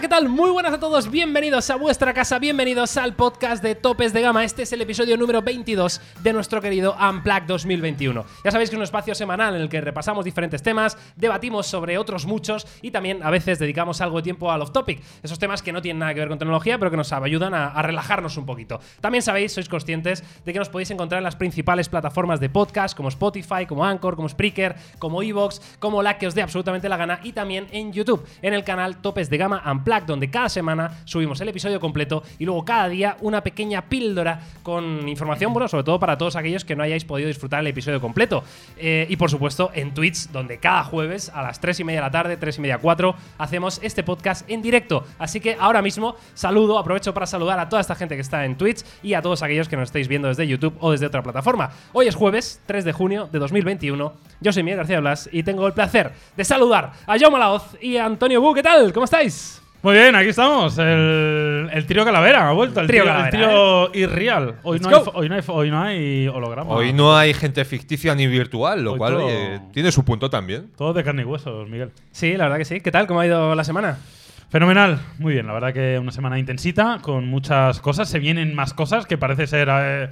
¿qué tal? Muy buenas a todos, bienvenidos a vuestra casa, bienvenidos al podcast de Topes de Gama. Este es el episodio número 22 de nuestro querido Unplugged 2021. Ya sabéis que es un espacio semanal en el que repasamos diferentes temas, debatimos sobre otros muchos y también a veces dedicamos algo de tiempo al off-topic. Esos temas que no tienen nada que ver con tecnología, pero que nos ayudan a, a relajarnos un poquito. También sabéis, sois conscientes de que nos podéis encontrar en las principales plataformas de podcast como Spotify, como Anchor, como Spreaker, como Evox, como la que os dé absolutamente la gana y también en YouTube, en el canal Topes de Gama Unplugged, donde cada semana subimos el episodio completo y luego cada día una pequeña píldora con información, bueno, sobre todo para todos aquellos que no hayáis podido disfrutar el episodio completo. Eh, y por supuesto en Twitch, donde cada jueves a las 3 y media de la tarde, 3 y media 4, hacemos este podcast en directo. Así que ahora mismo saludo, aprovecho para saludar a toda esta gente que está en Twitch y a todos aquellos que nos estáis viendo desde YouTube o desde otra plataforma. Hoy es jueves 3 de junio de 2021. Yo soy Miguel García Blas y tengo el placer de saludar a Jaume Laoz y a Antonio Bu. ¿Qué tal? ¿Cómo estáis? Muy bien, aquí estamos. El, el trío Calavera ha vuelto. El Trío el trío irreal. Hoy no, hay, hoy, no hay, hoy no hay holograma. Hoy no hay gente ficticia ni virtual, lo Hoy cual todo- oye, tiene su punto también. Todo de carne y huesos, Miguel. Sí, la verdad que sí. ¿Qué tal? ¿Cómo ha ido la semana? Fenomenal. Muy bien, la verdad que una semana intensita, con muchas cosas. Se vienen más cosas que parece ser. eh,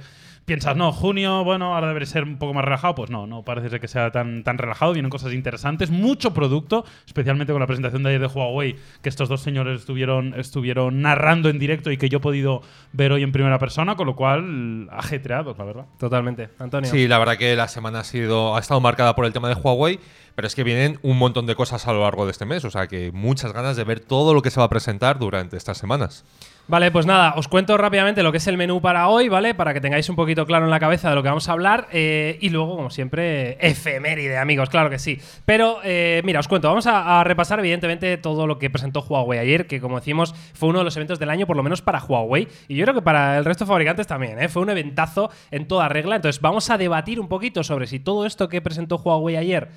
piensas, no, junio, bueno, ahora debería ser un poco más relajado. Pues no, no parece ser que sea tan, tan relajado. Vienen cosas interesantes, mucho producto, especialmente con la presentación de ayer de Huawei, que estos dos señores estuvieron, estuvieron narrando en directo y que yo he podido ver hoy en primera persona, con lo cual, ajetreados, la verdad. Totalmente. Antonio. Sí, la verdad que la semana ha sido ha estado marcada por el tema de Huawei, pero es que vienen un montón de cosas a lo largo de este mes, o sea que muchas ganas de ver todo lo que se va a presentar durante estas semanas. Vale, pues nada, os cuento rápidamente lo que es el menú para hoy, ¿vale? Para que tengáis un poquito claro en la cabeza de lo que vamos a hablar. eh, y luego, como siempre, efeméride, amigos, claro que sí. Pero, eh, mira, os cuento, vamos a, a repasar, evidentemente, todo lo que presentó Huawei ayer, que como decimos, fue uno de los eventos del año, por lo menos para Huawei. Y yo creo que para el resto de fabricantes también, ¿eh? Fue un eventazo en toda regla. Entonces, vamos a debatir un poquito sobre si todo esto que presentó Huawei ayer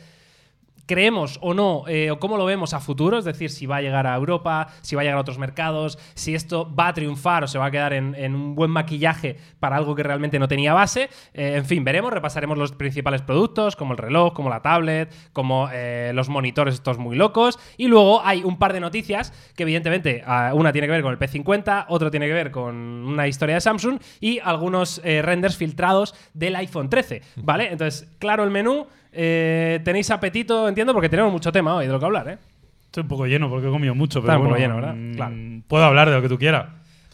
creemos o no, eh, o cómo lo vemos a futuro, es decir, si va a llegar a Europa, si va a llegar a otros mercados, si esto va a triunfar o se va a quedar en, un buen maquillaje para algo que realmente no tenía base. Eh, en fin, veremos, repasaremos los principales productos, como el reloj, como la tablet, como eh, los monitores estos muy locos. Y luego hay un par de noticias que evidentemente una tiene que ver con el P50, otro tiene que ver con una historia de Samsung y algunos renders filtrados del iPhone 13, ¿vale? Entonces, claro el menú. Eh, ¿Tenéis apetito? Entiendo, porque tenemos mucho tema hoy de lo que hablar, ¿eh? Estoy un poco lleno porque he comido mucho, Está pero un poco bueno, lleno, ¿verdad? mm, Claro. Puedo hablar de lo que tú quieras.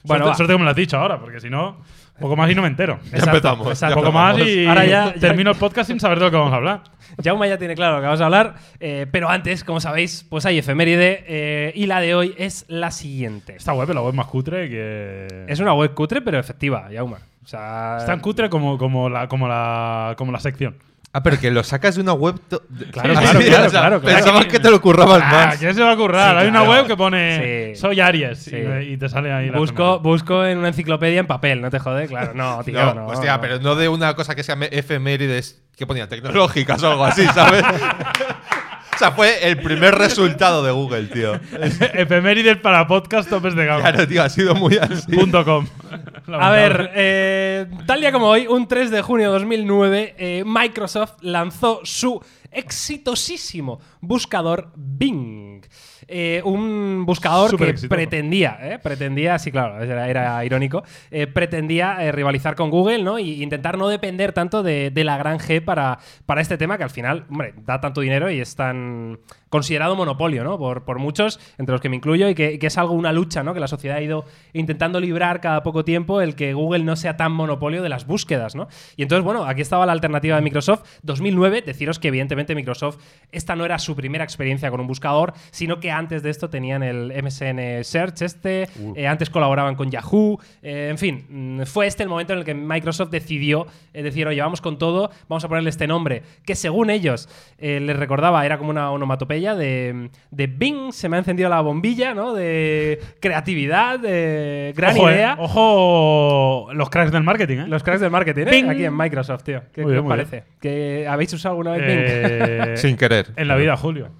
Bueno, suerte, va. suerte que me lo has dicho ahora, porque si no, poco más y no me entero. Ya empezamos, exacto. ya poco más y Ahora ya- ya- termino el podcast sin saber de lo que vamos a hablar. Jaume ya tiene claro lo que vamos a hablar, eh, pero antes, como sabéis, pues hay efeméride eh, y la de hoy es la siguiente. Esta web es la web más cutre que. Es una web cutre, pero efectiva, Jaume. O sea, Es tan cutre como, como, la, como, la, como la sección. Ah, pero que lo sacas de una web. to- Claro, claro, sí, claro, o sea, claro, claro. Pensabas que te lo currabas Ah, más. ¿quién se va a currar? Sí, Hay una web que pone Sí. Soy Aries Sí. y, te sale ahí busco, busco en una enciclopedia en papel, no te jode, claro. No, tío, No, no. hostia, no. pero no de una cosa que se llame efemérides, que ponía tecnológicas o algo así, ¿sabes? o sea, fue el primer resultado de Google, tío. Efemérides para podcast topes de gama. Claro, tío, ha sido muy así. Punto com. A ver, eh, tal día como hoy, un 3 de junio de 2009, eh, Microsoft lanzó su exitosísimo buscador Bing. Eh, un buscador Súper que exitoso. pretendía, eh, pretendía, sí, claro, era, era irónico, eh, pretendía eh, rivalizar con Google, ¿no? Y intentar no depender tanto de, de la gran G para, para este tema que al final, hombre, da tanto dinero y es tan considerado monopolio, ¿no? Por, por muchos, entre los que me incluyo, y que, y que es algo, una lucha, ¿no? Que la sociedad ha ido intentando librar cada poco tiempo el que Google no sea tan monopolio de las búsquedas, ¿no? Y entonces, bueno, aquí estaba la alternativa de Microsoft. 2009, deciros que evidentemente Microsoft, esta no era su primera experiencia con un buscador, sino que antes de esto tenían el MSN Search este, eh, antes colaboraban con Yahoo, eh, en fin, mm, fue este el momento en el que Microsoft decidió eh, decir, oye, vamos con todo, vamos a ponerle este nombre, que según ellos eh, les recordaba, era como una onomatopeya de, de Bing, se me ha encendido la bombilla, ¿no? De creatividad, de gran Ojo, eh, idea. ojo, los cracks del marketing, ¿eh? Los cracks del marketing, ¿eh? Bing. Aquí en Microsoft, tío. ¿Qué, Muy qué bien, os muy parece? ¿Que ¿Habéis usado alguna vez Bing? Sin querer. En la vida, Julio.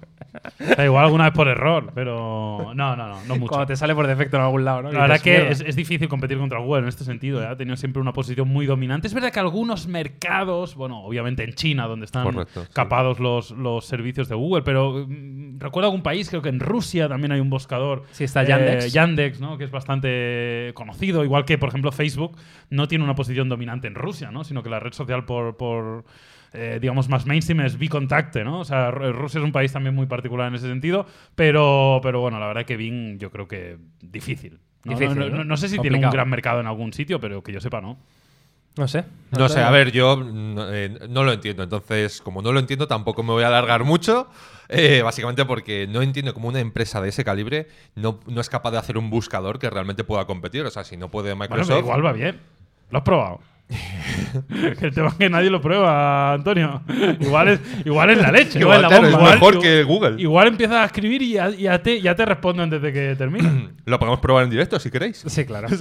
Igual alguna vez por error, pero no, no, no, no mucho. Cuando te sale por defecto en algún lado, ¿no? La verdad que es, es difícil competir contra Google en este sentido. ¿eh? Ha tenido siempre una posición muy dominante. Es verdad que algunos mercados, bueno, obviamente en China, donde están Correcto, sí. capados los, los servicios de Google, pero mm, recuerdo algún país, creo que en Rusia también hay un buscador. Sí, está Yandex. eh, Yandex, ¿no? Que es bastante conocido. Igual que, por ejemplo, Facebook no tiene una posición dominante en Rusia, ¿no? Sino que la red social por. por eh, digamos, más mainstream es Bicontacte, ¿no? O sea, Ru- Rusia es un país también muy particular en ese sentido, pero, pero bueno, la verdad que Bing yo creo que difícil. No, Difícil, no, ¿no? no- no sé si tiene un gran mercado en algún sitio, pero que yo sepa, ¿no? No sé. No sé, a ver, yo no, eh, no lo entiendo. Entonces, como no lo entiendo, tampoco me voy a alargar mucho. eh, básicamente porque no entiendo cómo una empresa de ese calibre no, no es capaz de hacer un buscador que realmente pueda competir. O sea, si no puede Bueno, Microsoft. pero igual va bien. ¿Lo has probado? Que el tema es que nadie lo prueba, Antonio. Igual es, igual es la leche. Igual, es la claro, es bomba. mejor Igual- que Google. Igual empiezas a escribir y ya, ya te, ya te respondo antes de que termine. Lo podemos probar en directo si queréis. Sí, claro.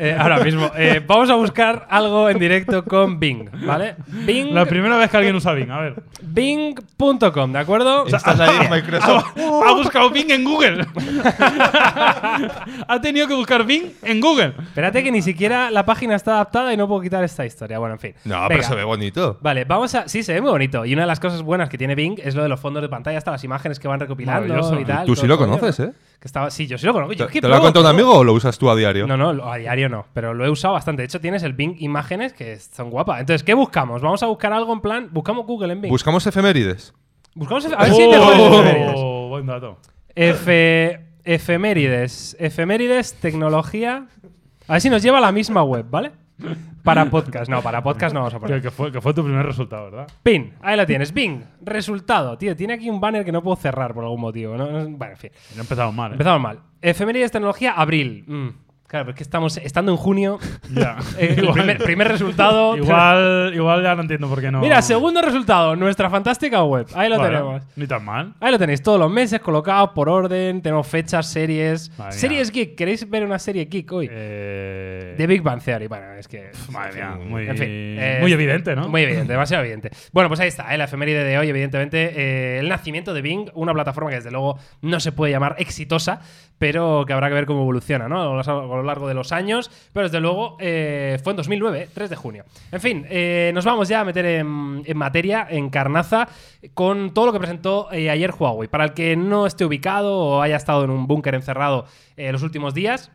Eh, ahora mismo. eh, vamos a buscar algo en directo con Bing, ¿vale? Bing. La primera vez que alguien usa Bing, a ver. Bing.com, ¿de acuerdo? Estás ahí en Microsoft. Ha buscado Bing en Google. ha tenido que buscar Bing en Google. Espérate que ni siquiera la página está adaptada y no puedo quitar esta historia. Bueno, en fin. No, pero se ve bonito. Vale, vamos a. Sí, se ve muy bonito. Y una de las cosas buenas que tiene Bing es lo de los fondos de pantalla, hasta las imágenes que van recopilando y tal. Tú sí lo conoces, ¿no? ¿eh? Que estaba, sí, yo sí lo conozco. Yo ¿Te, te lo ha contado un amigo o lo usas tú a diario? No, no, a diario no, pero lo he usado bastante. De hecho, tienes el Bing Imágenes que son guapas. Entonces, ¿qué buscamos? Vamos a buscar algo en plan. Buscamos Google en Bing. Buscamos efemérides. Buscamos. efe- A ver si hay mejores efemérides. Oh, buen dato. Efe- efemérides. Efemérides, tecnología. A ver si nos lleva a la misma web, ¿vale? Para podcast. No, para podcast no vamos a Que, poner. que fue, que fue tu primer resultado, ¿verdad? Pin, ahí lo tienes. Bing, resultado. Tío, tiene aquí un banner que no puedo cerrar por algún motivo. ¿no? No- Bueno, en fin. Ya empezamos mal, ¿eh? Empezamos mal. Efemérides, tecnología, abril. Mm, Claro, pero es que estamos estando en junio. Ya. eh, el primer, primer resultado. Igual, igual ya no entiendo por qué no. Mira, segundo resultado, nuestra fantástica web. Ahí lo Bueno, tenemos. Ni tan mal. Ahí lo tenéis, todos los meses colocados por orden, tenemos fechas, series. Madre mía. series geek, ¿queréis ver una serie geek hoy? Eh, The Big Bang Theory, bueno, es que... Madre mía, muy, En fin, eh, muy evidente, ¿no? Muy evidente, demasiado evidente. Bueno, pues ahí está, ¿eh? la efeméride de hoy, evidentemente, eh, el nacimiento de Bing, una plataforma que desde luego no se puede llamar exitosa, pero que habrá que ver cómo evoluciona, ¿no? A lo, largo de los años, pero desde luego eh, fue en 2009, ¿eh? 3 de junio. En fin, eh, nos vamos ya a meter en, en materia, en carnaza, con todo lo que presentó eh, ayer Huawei. Para el que no esté ubicado o haya estado en un búnker encerrado los últimos días,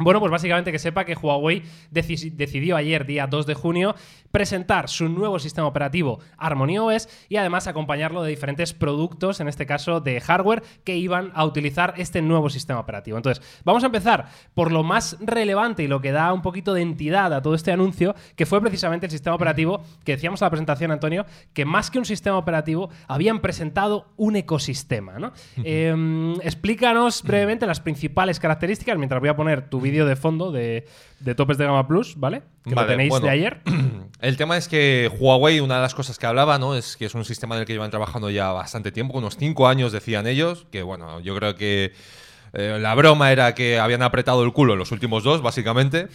bueno, pues básicamente que sepa que Huawei deci- decidió ayer, día 2 de junio, presentar su nuevo sistema operativo Harmony OS y además acompañarlo de diferentes productos, en este caso de hardware, que iban a utilizar este nuevo sistema operativo. Entonces, vamos a empezar por lo más relevante y lo que da un poquito de entidad a todo este anuncio, que fue precisamente el sistema operativo que decíamos en la presentación, Antonio, que más que un sistema operativo habían presentado un ecosistema. ¿no? Eh, explícanos brevemente las principales características, mientras voy a poner tu vídeo de fondo de, de Topes de Gama Plus, ¿vale? Que Vale, lo tenéis bueno. de ayer. El tema es que Huawei, una de las cosas que hablaba, ¿no? Es que es un sistema en el que llevan trabajando ya bastante tiempo, unos cinco años decían ellos, que bueno, yo creo que eh, la broma era que habían apretado el culo en los últimos dos, básicamente.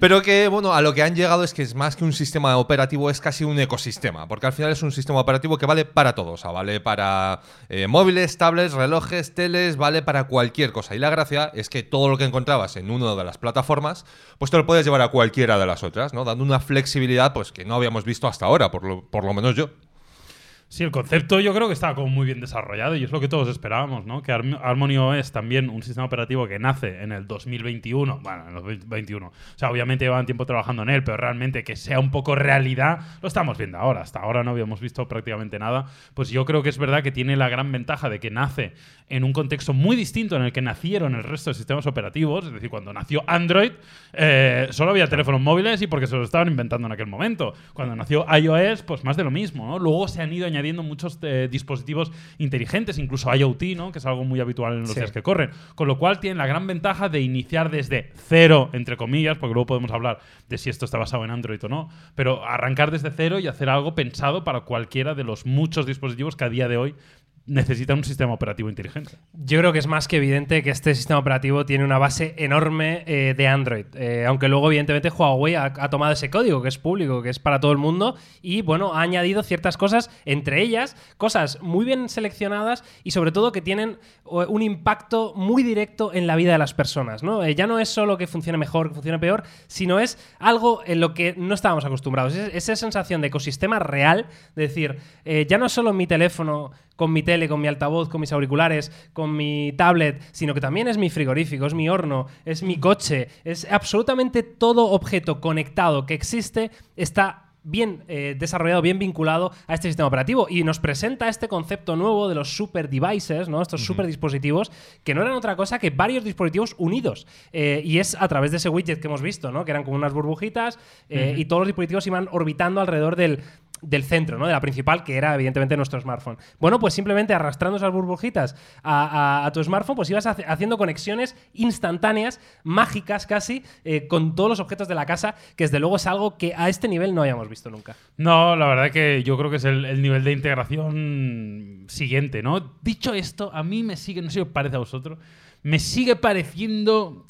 Pero que, bueno, a lo que han llegado es que es más que un sistema operativo, es casi un ecosistema, porque al final es un sistema operativo que vale para todo, o sea, vale para eh, móviles, tablets, relojes, teles, vale para cualquier cosa. Y la gracia es que todo lo que encontrabas en una de las plataformas, pues te lo puedes llevar a cualquiera de las otras, ¿no? Dando una flexibilidad pues que no habíamos visto hasta ahora, por lo, por lo menos yo. Sí, el concepto yo creo que está como muy bien desarrollado y es lo que todos esperábamos, ¿no? Que Harm- Harmony OS también un sistema operativo que nace en el 2021, bueno, en el 2021. O sea, obviamente llevan tiempo trabajando en él, pero realmente que sea un poco realidad, lo estamos viendo ahora. Hasta ahora no habíamos visto prácticamente nada. Pues yo creo que es verdad que tiene la gran ventaja de que nace en un contexto muy distinto en el que nacieron el resto de sistemas operativos. Es decir, cuando nació Android, eh, solo había teléfonos móviles y porque se lo estaban inventando en aquel momento. Cuando nació iOS, pues más de lo mismo, ¿no? Luego se han ido añadiendo muchos eh, dispositivos inteligentes, incluso IoT, ¿no? Que es algo muy habitual en los Sí. días que corren. Con lo cual tienen la gran ventaja de iniciar desde cero, entre comillas, porque luego podemos hablar de si esto está basado en Android o no, pero arrancar desde cero y hacer algo pensado para cualquiera de los muchos dispositivos que a día de hoy necesitan un sistema operativo inteligente. Yo creo que es más que evidente que este sistema operativo tiene una base enorme eh, de Android. Eh, aunque luego, evidentemente, Huawei ha, tomado ese código que es público, que es para todo el mundo, y bueno, ha añadido ciertas cosas, entre ellas, cosas muy bien seleccionadas y sobre todo que tienen un impacto muy directo en la vida de las personas. ¿no? Eh, ya no es solo que funcione mejor, que funcione peor, sino es algo en lo que no estábamos acostumbrados. Es- esa sensación de ecosistema real, de decir, ya no solo mi teléfono con mi tele, con mi altavoz, con mis auriculares, con mi tablet, sino que también es mi frigorífico, es mi horno, es mi coche, es absolutamente todo objeto conectado que existe está bien eh, desarrollado, bien vinculado a este sistema operativo y nos presenta este concepto nuevo de los super devices, ¿no? estos super dispositivos que no eran otra cosa que varios dispositivos unidos Eh, y es a través de ese widget que hemos visto, ¿no? que eran como unas burbujitas eh, y todos los dispositivos iban orbitando alrededor del del centro, ¿no? De la principal, que era evidentemente nuestro smartphone. Bueno, pues simplemente arrastrando esas burbujitas a, tu smartphone, pues ibas haciendo conexiones instantáneas, mágicas casi, eh, con todos los objetos de la casa, que desde luego es algo que a este nivel no habíamos visto nunca. No, la verdad que yo creo que es el, el nivel de integración siguiente, ¿no? Dicho esto, a mí me sigue, no sé si os parece a vosotros, me sigue pareciendo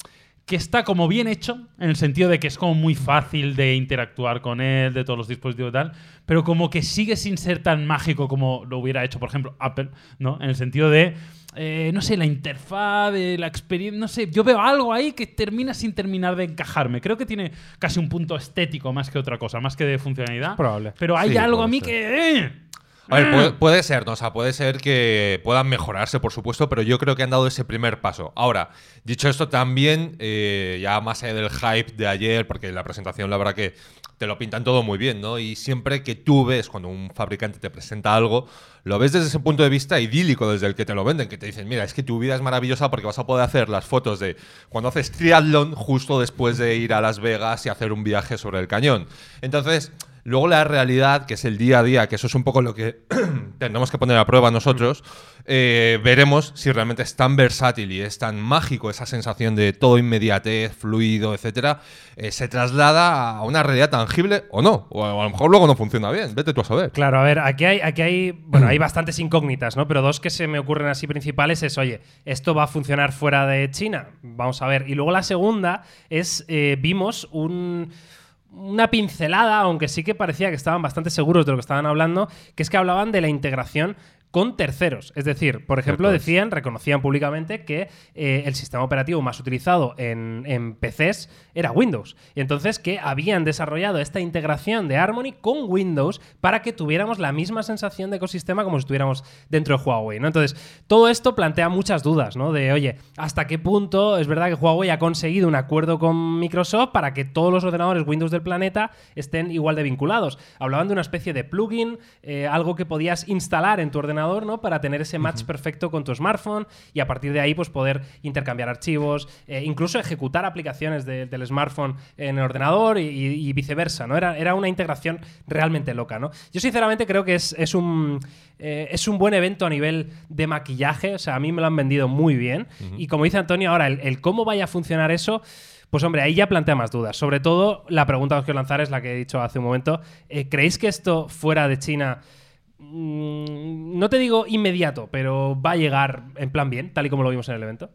que está como bien hecho, en el sentido de que es como muy fácil de interactuar con él, de todos los dispositivos y tal, pero como que sigue sin ser tan mágico como lo hubiera hecho, por ejemplo, Apple, ¿no? En el sentido de, eh, no sé, la interfaz, de la experiencia, no sé, yo veo algo ahí que termina sin terminar de encajarme. Creo que tiene casi un punto estético más que otra cosa, más que de funcionalidad. Probable. Pero hay Sí, algo a mí ser. que... eh, A ver, puede, puede ser, ¿no? O sea, puede ser que puedan mejorarse, por supuesto, pero yo creo que han dado ese primer paso. Ahora, dicho esto, también, eh, ya más allá del hype de ayer, porque la presentación, la verdad que te lo pintan todo muy bien, ¿no? Y siempre que tú ves, cuando un fabricante te presenta algo, lo ves desde ese punto de vista idílico, desde el que te lo venden, que te dicen, mira, es que tu vida es maravillosa porque vas a poder hacer las fotos de cuando haces triatlón justo después de ir a Las Vegas y hacer un viaje sobre el cañón. Entonces, Luego la realidad, que es el día a día, que eso es un poco lo que tendremos que poner a prueba nosotros, eh, veremos si realmente es tan versátil y es tan mágico esa sensación de todo inmediatez, fluido, etcétera, eh, se traslada a una realidad tangible o no. O a, lo mejor luego no funciona bien, vete tú a saber. Claro, a ver, aquí hay, aquí hay, bueno, hay bastantes incógnitas, ¿no? Pero dos que se me ocurren así principales es, oye, ¿esto va a funcionar fuera de China? Vamos a ver. Y luego la segunda es, eh, vimos un una pincelada, aunque sí que parecía que estaban bastante seguros de lo que estaban hablando, que es que hablaban de la integración con terceros. Es decir, por ejemplo, decían, reconocían públicamente que eh, el sistema operativo más utilizado en, en PCs era Windows. Y entonces que habían desarrollado esta integración de Harmony con Windows para que tuviéramos la misma sensación de ecosistema como si estuviéramos dentro de Huawei. ¿no? Entonces, todo esto plantea muchas dudas, ¿no? De, oye, ¿hasta qué punto es verdad que Huawei ha conseguido un acuerdo con Microsoft para que todos los ordenadores Windows del planeta estén igual de vinculados? Hablaban de una especie de plugin, eh, algo que podías instalar en tu ordenador, ¿no? Para tener ese match perfecto con tu smartphone y a partir de ahí, pues poder intercambiar archivos, eh, incluso ejecutar aplicaciones de- del smartphone en el ordenador y, viceversa, ¿no? Era, era una integración realmente loca, ¿no? Yo sinceramente creo que es, es un, eh, es un buen evento a nivel de maquillaje, o sea, a mí me lo han vendido muy bien y como dice Antonio, ahora el, el cómo vaya a funcionar eso... Pues hombre, ahí ya plantea más dudas. Sobre todo, la pregunta que os quiero lanzar es la que he dicho hace un momento. Eh, ¿Creéis que esto fuera de China no te digo inmediato, pero va a llegar en plan bien, tal y como lo vimos en el evento?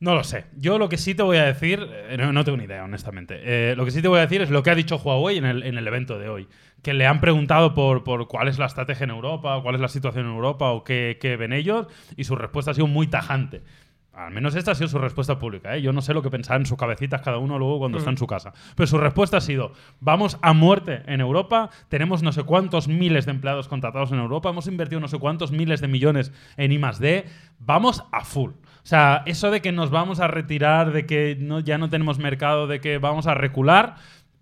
No lo sé. Yo lo que sí te voy a decir, eh, no, tengo ni idea, honestamente. Eh, lo que sí te voy a decir es lo que ha dicho Huawei en el, en el evento de hoy. Que le han preguntado por, cuál es la estrategia en Europa, cuál es la situación en Europa, o qué, qué ven ellos, y su respuesta ha sido muy tajante. Al menos esta ha sido su respuesta pública. ¿eh? Yo no sé lo que pensaban en sus cabecitas cada uno luego cuando está en su casa. Pero su respuesta ha sido, vamos a muerte en Europa, tenemos no sé cuántos miles de empleados contratados en Europa, hemos invertido no sé cuántos miles de millones en I +D, vamos a full. O sea, eso de que nos vamos a retirar, de que no, ya no tenemos mercado, de que vamos a recular,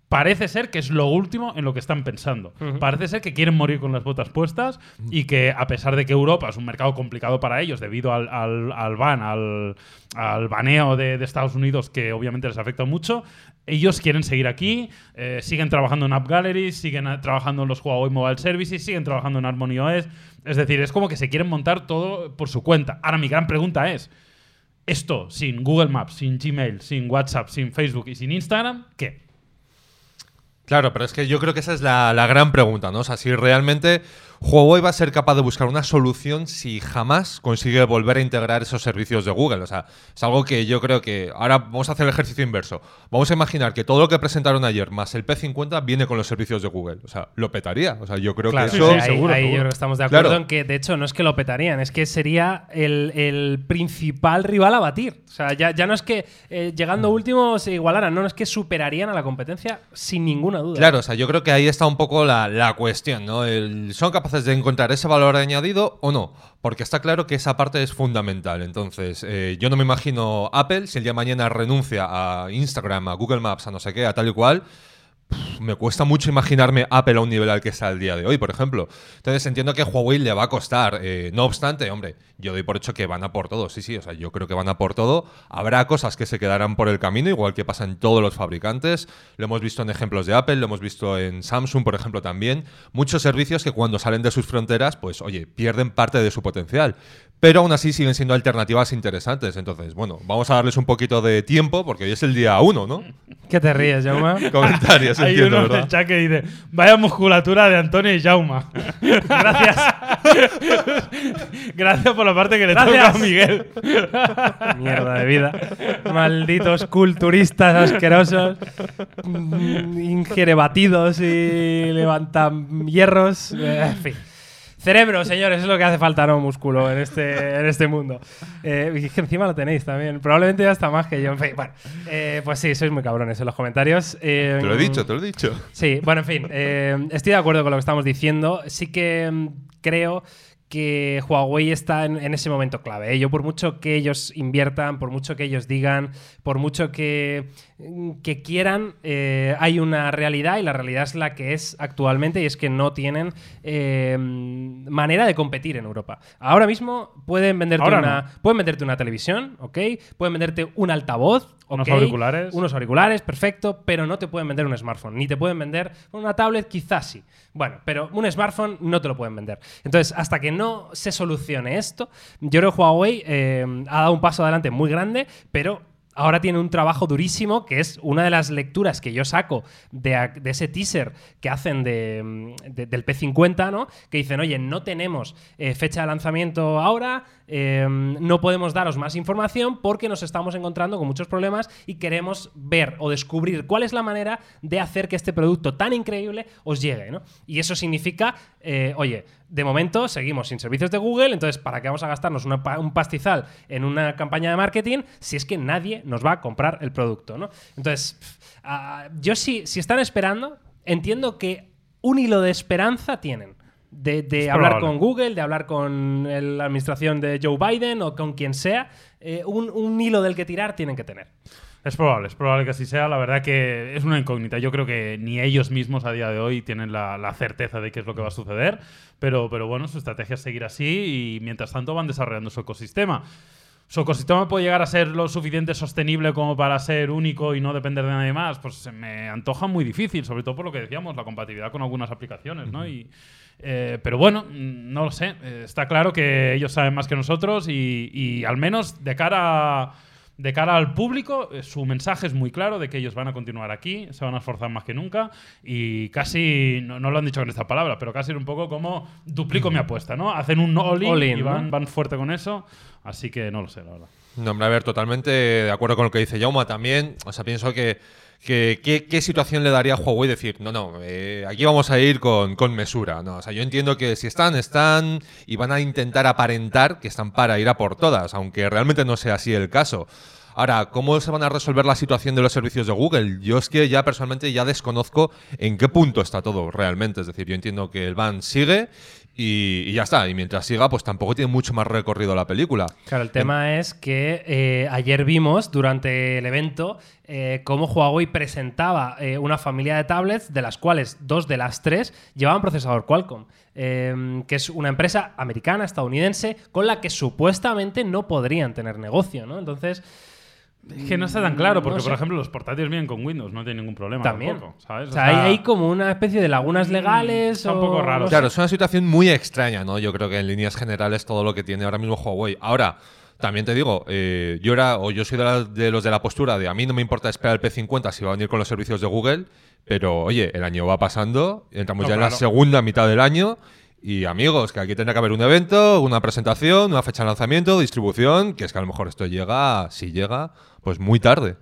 parece ser que es lo último en lo que están pensando. Parece ser que quieren morir con las botas puestas y que a pesar de que Europa es un mercado complicado para ellos debido al, al, al ban, al, al baneo de, de Estados Unidos que obviamente les afecta mucho, ellos quieren seguir aquí, eh, siguen trabajando en App Gallery, siguen eh, trabajando en los Huawei Mobile Services, siguen trabajando en Harmony OS. Es decir, es como que se quieren montar todo por su cuenta. Ahora mi gran pregunta es, esto sin Google Maps, sin Gmail, sin WhatsApp, sin Facebook y sin Instagram, ¿qué? Claro, pero es que yo creo que esa es la, la gran pregunta, ¿no? O sea, si realmente Huawei va a ser capaz de buscar una solución si jamás consigue volver a integrar esos servicios de Google. O sea, es algo que yo creo que ahora vamos a hacer el ejercicio inverso. Vamos a imaginar que todo lo que presentaron ayer más el P50 viene con los servicios de Google. O sea, lo petaría. O sea, yo creo Claro, que eso... sí, ahí, seguro, ahí yo seguro. creo que estamos de acuerdo Claro. en que, de hecho, no es que lo petarían, es que sería el, el principal rival a batir. O sea, ya, ya no es que eh, llegando último se igualaran, no, no es que superarían a la competencia sin ninguna duda. Claro, o sea, yo creo que ahí está un poco la, la cuestión, ¿no? El- ¿Son capaces de encontrar ese valor añadido o no? Porque está claro que esa parte es fundamental. Entonces, eh, yo no me imagino Apple, si el día de mañana renuncia a Instagram, a Google Maps, a no sé qué, a tal y cual, me cuesta mucho imaginarme Apple a un nivel al que está el día de hoy, por ejemplo. Entonces entiendo que a Huawei le va a costar. Eh, no obstante, hombre, yo doy por hecho que van a por todo. Sí, sí, o sea, yo creo que van a por todo. Habrá cosas que se quedarán por el camino, igual que pasa en todos los fabricantes. Lo hemos visto en ejemplos de Apple, lo hemos visto en Samsung, por ejemplo, también. Muchos servicios que cuando salen de sus fronteras, pues, oye, pierden parte de su potencial. Pero aún así siguen siendo alternativas interesantes. Entonces, bueno, vamos a darles un poquito de tiempo, porque hoy es el día uno, ¿no? ¿Qué te ríes, Jaume? Comentarios, Hay entiendo, uno en ¿verdad? el chat que dice: Vaya musculatura de Antonio y Jauma. Gracias. Gracias por la parte que le toca a Miguel. Mierda de vida. Malditos culturistas asquerosos. Mm, Ingiere batidos y levantan hierros. Eh, En fin. Cerebro, señores, es lo que hace falta, no músculo en este, en este mundo. Eh, y es que encima lo tenéis también. Probablemente ya está más que yo. En fin, bueno, eh, pues sí, sois muy cabrones en los comentarios. Eh, Te lo he dicho, te lo he dicho. Sí, bueno, en fin, eh, estoy de acuerdo con lo que estamos diciendo. Sí que mm, creo que Huawei está en, en ese momento clave. ¿eh? Yo por mucho que ellos inviertan, por mucho que ellos digan, por mucho que, mm, que quieran, eh, hay una realidad y la realidad es la que es actualmente y es que no tienen eh, manera de competir en Europa. Ahora mismo pueden venderte, Ahora una, pueden venderte una televisión, ¿ok? Pueden venderte un altavoz, Unos auriculares. Unos auriculares, perfecto, pero no te pueden vender un smartphone. Ni te pueden vender una tablet, quizás sí. Bueno, pero un smartphone no te lo pueden vender. Entonces, hasta que no se solucione esto, yo creo que Huawei eh, ha dado un paso adelante muy grande, pero ahora tiene un trabajo durísimo, que es una de las lecturas que yo saco de, ese teaser que hacen mm, de- del P50, ¿no? Que dicen, oye, no tenemos eh, fecha de lanzamiento ahora, eh, no podemos daros más información porque nos estamos encontrando con muchos problemas y queremos ver o descubrir cuál es la manera de hacer que este producto tan increíble os llegue, ¿no? Y eso significa, eh, oye, de momento seguimos sin servicios de Google, entonces ¿para qué vamos a gastarnos una un pastizal en una campaña de marketing si es que nadie nos va a comprar el producto, ¿no? Entonces, ah, yo sí, si están esperando, entiendo que un hilo de esperanza tienen. De, hablar probable. con Google, de hablar con el- la administración de Joe Biden o con quien sea, eh, un, un hilo del que tirar tienen que tener. Es probable, es probable que así sea. La verdad que es una incógnita. Yo creo que ni ellos mismos a día de hoy tienen la, la certeza de qué es lo que va a suceder. Pero, pero bueno, su estrategia es seguir así y mientras tanto van desarrollando su ecosistema. ¿Su ecosistema puede llegar a ser lo suficiente sostenible como para ser único y no depender de nadie más? Pues se me antoja muy difícil, sobre todo por lo que decíamos, la compatibilidad con algunas aplicaciones, ¿no? Y, eh, pero bueno, no lo sé. Eh, está claro que ellos saben más que nosotros y, y al menos de cara a de cara al público, eh, su mensaje es muy claro de que ellos van a continuar aquí, se van a esforzar más que nunca y casi, no, no lo han dicho con esta palabra, pero casi un poco como duplico mi apuesta, ¿no? Hacen un all-in y van, ¿no? van fuerte con eso, así que no lo sé, la verdad. No, hombre, a ver, totalmente de acuerdo con lo que dice Jauma también. O sea, pienso que, que- ¿qué, qué situación le daría a Huawei decir, no, no, eh, aquí vamos a ir con, con mesura. ¿no? O sea, yo entiendo que si están, están y van a intentar aparentar que están para ir a por todas, aunque realmente no sea así el caso. Ahora, ¿cómo se van a resolver la situación de los servicios de Google? Yo es que ya personalmente ya desconozco en qué punto está todo realmente. Es decir, yo entiendo que el ban sigue y, y ya está. Y mientras siga, pues tampoco tiene mucho más recorrido la película. Claro, el tema es que eh, ayer vimos durante el evento eh, cómo Huawei presentaba eh, una familia de tablets, de las cuales dos de las tres llevaban procesador Qualcomm, que es una empresa americana, estadounidense, con la que supuestamente no podrían tener negocio, ¿no? Entonces, Es que no está tan claro, porque No sé. por ejemplo los portátiles vienen con Windows, no tiene ningún problema también. tampoco, ¿sabes? O sea, hay, hay como una especie de lagunas legales. está un poco raro. Claro, es una situación muy extraña, ¿no? Yo creo que en líneas generales todo lo que tiene ahora mismo Huawei. Ahora, también te digo, eh, yo era, o yo soy de, la- de los de la postura de a mí no me importa esperar el P50 si va a venir con los servicios de Google, pero oye, el año va pasando, entramos No, ya en la segunda mitad del año Y amigos, que aquí tendrá que haber un evento, una presentación, una fecha de lanzamiento, distribución, que es que a lo mejor esto llega, si llega, pues muy tarde.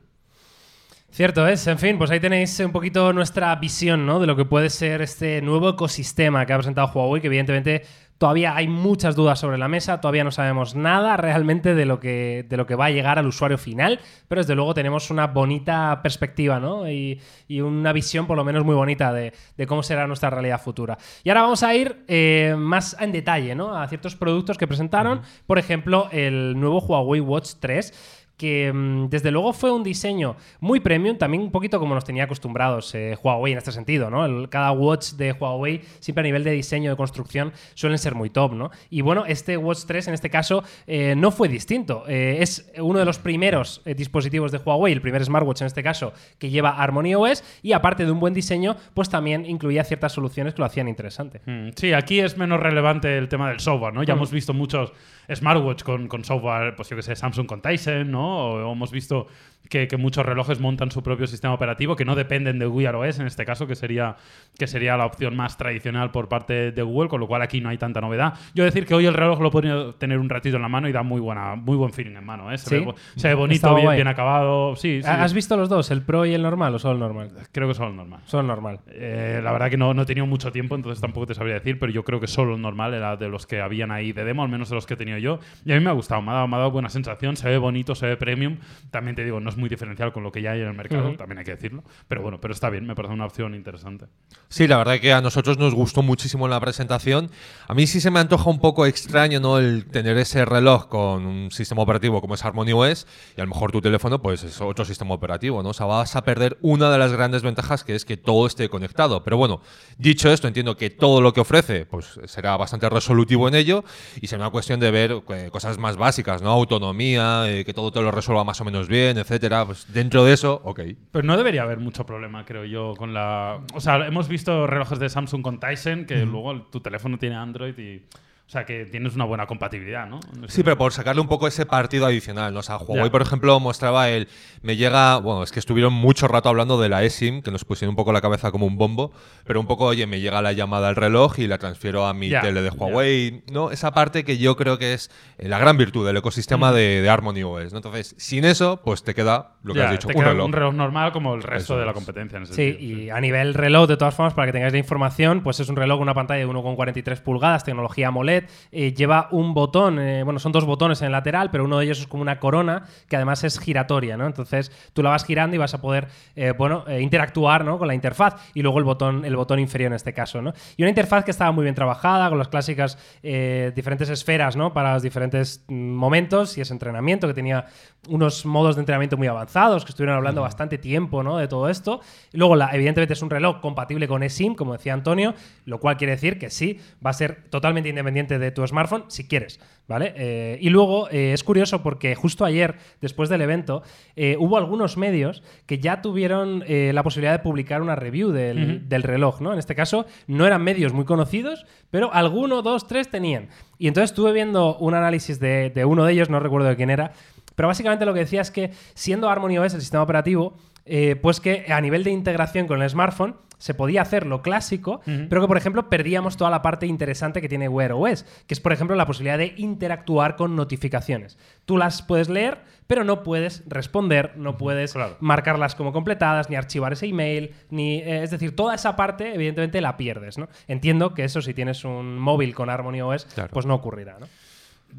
Cierto es, en fin, pues ahí tenéis un poquito nuestra visión ¿no? de lo que puede ser este nuevo ecosistema que ha presentado Huawei, que evidentemente todavía hay muchas dudas sobre la mesa, todavía no sabemos nada realmente de lo que, de lo que va a llegar al usuario final, pero desde luego tenemos una bonita perspectiva ¿no? y, y una visión por lo menos muy bonita de, de, cómo será nuestra realidad futura. Y ahora vamos a ir eh, más en detalle ¿no? a ciertos productos que presentaron, por ejemplo, el nuevo Huawei Watch 3 que mm, desde luego fue un diseño muy premium, también un poquito como nos tenía acostumbrados eh, Huawei en este sentido, ¿no? El, cada watch de Huawei, siempre a nivel de diseño, de construcción, suelen ser muy top, ¿no? Y bueno, este Watch 3 en este caso eh, no fue distinto. Eh, es uno de los primeros dispositivos de Huawei, el primer smartwatch en este caso, que lleva Harmony OS y aparte de un buen diseño, pues también incluía ciertas soluciones que lo hacían interesante. Mm, sí, aquí es menos relevante el tema del software, ¿no? Ya Mm. hemos visto muchos smartwatch con, con software, pues yo que sé, Samsung con Tyson, ¿no? O hemos visto que, que, muchos relojes montan su propio sistema operativo que no dependen de Wear OS en este caso, que sería, que sería la opción más tradicional por parte de Google, con lo cual aquí no hay tanta novedad. Yo decir que hoy el reloj lo puedo tener un ratito en la mano y da muy buena, muy buen feeling en mano, ¿eh? Se, ¿Sí? ve, se ve bonito, bien, bien acabado. Sí, sí. ¿Has visto los dos, el Pro y el normal o solo el normal? Creo que solo el normal. Solo el normal. Eh, la verdad que no, no he tenido mucho tiempo, entonces tampoco te sabría decir, pero yo creo que solo el normal era de los que habían ahí de demo, al menos de los que he tenido yo. Y a mí me ha gustado, me ha dado, me ha dado buena sensación, se ve bonito, se ve premium. También te digo, no es muy diferencial con lo que ya hay en el mercado, también hay que decirlo. Pero bueno, pero está bien, me parece una opción interesante. Sí, la verdad que a nosotros nos gustó muchísimo la presentación. A mí sí se me antoja un poco extraño, ¿no? El tener ese reloj con un sistema operativo como es Harmony OS y a lo mejor tu teléfono, pues es otro sistema operativo, ¿no? O sea, vas a perder una de las grandes ventajas que es que todo esté conectado. Pero bueno, dicho esto, entiendo que todo lo que ofrece, pues será bastante resolutivo en ello y será una cuestión de ver eh, cosas más básicas, ¿no? Autonomía, eh, que todo te lo resuelva más o menos bien, etcétera. Pues dentro de eso, ok. Pero no debería haber mucho problema, creo yo, con la... O sea, hemos visto relojes de Samsung con Tyson que luego tu teléfono tiene Android y... O sea, que tienes una buena compatibilidad, ¿no? Sí, pero por sacarle un poco ese partido adicional, ¿no? O sea, Huawei, por ejemplo, mostraba el. Me llega. Bueno, es que estuvieron mucho rato hablando de la eSIM, que nos pusieron un poco la cabeza como un bombo, pero un poco, oye, me llega la llamada al reloj y la transfiero a mi tele de. Huawei, ¿no? Esa parte que yo creo que es eh, la gran virtud del ecosistema de, de Harmony OS, ¿no? Entonces, sin eso, pues te queda lo que has dicho, te un queda reloj. un reloj normal como el resto Eso de la competencia en ese Sí, sentido, y a nivel reloj, de todas formas, para que tengáis la información, pues es un reloj con una pantalla de 1,43 pulgadas, tecnología AMOLED, eh, lleva un botón, eh, bueno, son dos botones en el lateral, pero uno de ellos es como una corona que además es giratoria, ¿no? Entonces tú la vas girando y vas a poder, eh, bueno, interactuar, ¿no? Con la interfaz y luego el botón, el botón inferior en este caso, ¿no? Y una interfaz que estaba muy bien trabajada, con las clásicas diferentes esferas, ¿no? Para los diferentes mm, momentos y ese entrenamiento que tenía unos modos de entrenamiento muy avanzados, que estuvieron hablando bastante tiempo, ¿no? De todo esto. Luego, la, evidentemente, es un reloj compatible con eSIM, como decía Antonio, lo cual quiere decir que sí, va a ser totalmente independiente de tu smartphone si quieres, ¿vale? Eh, y luego, eh, es curioso porque justo ayer, después del evento, eh, hubo algunos medios que ya tuvieron la posibilidad de publicar una review del, del reloj, ¿no? En este caso, no eran medios muy conocidos, pero alguno, dos, tres tenían. Y entonces estuve viendo un análisis de, de uno de ellos, no recuerdo de quién era, pero básicamente lo que decía es que siendo Harmony OS el sistema operativo, eh, pues que a nivel de integración con el smartphone se podía hacer lo clásico, pero que por ejemplo perdíamos toda la parte interesante que tiene Wear OS, que es por ejemplo la posibilidad de interactuar con notificaciones. Tú las puedes leer, pero no puedes responder, no puedes claro. marcarlas como completadas, ni archivar ese email, ni eh, es decir, toda esa parte evidentemente la pierdes, ¿no? Entiendo que eso si tienes un móvil con Harmony OS, Claro. pues no ocurrirá, ¿no?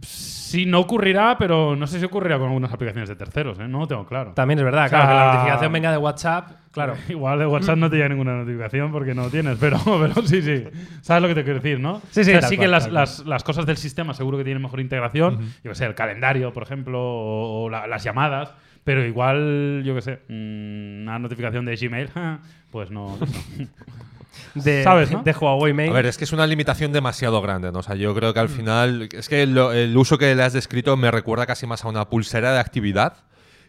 Sí, no ocurrirá, pero no sé si ocurrirá con algunas aplicaciones de terceros, ¿eh? No lo tengo claro. También es verdad, O sea, claro, que la notificación venga de WhatsApp, claro. Igual de WhatsApp no te llega ninguna notificación porque no tienes, pero, pero sí, sí. ¿Sabes lo que te quiero decir, no? Sí, sí, O sea, sí cual, que las, las- las cosas del sistema seguro que tienen mejor integración. Yo que sé, el calendario, por ejemplo, o, o la- las llamadas. Pero igual, yo que sé, mm, una notificación de Gmail, pues no. De, ¿Sabes, no? de Huawei Mate. A ver, es que es una limitación demasiado grande, ¿no? O sea, yo creo que al final. Es que lo- el uso que le has descrito me recuerda casi más a una pulsera de actividad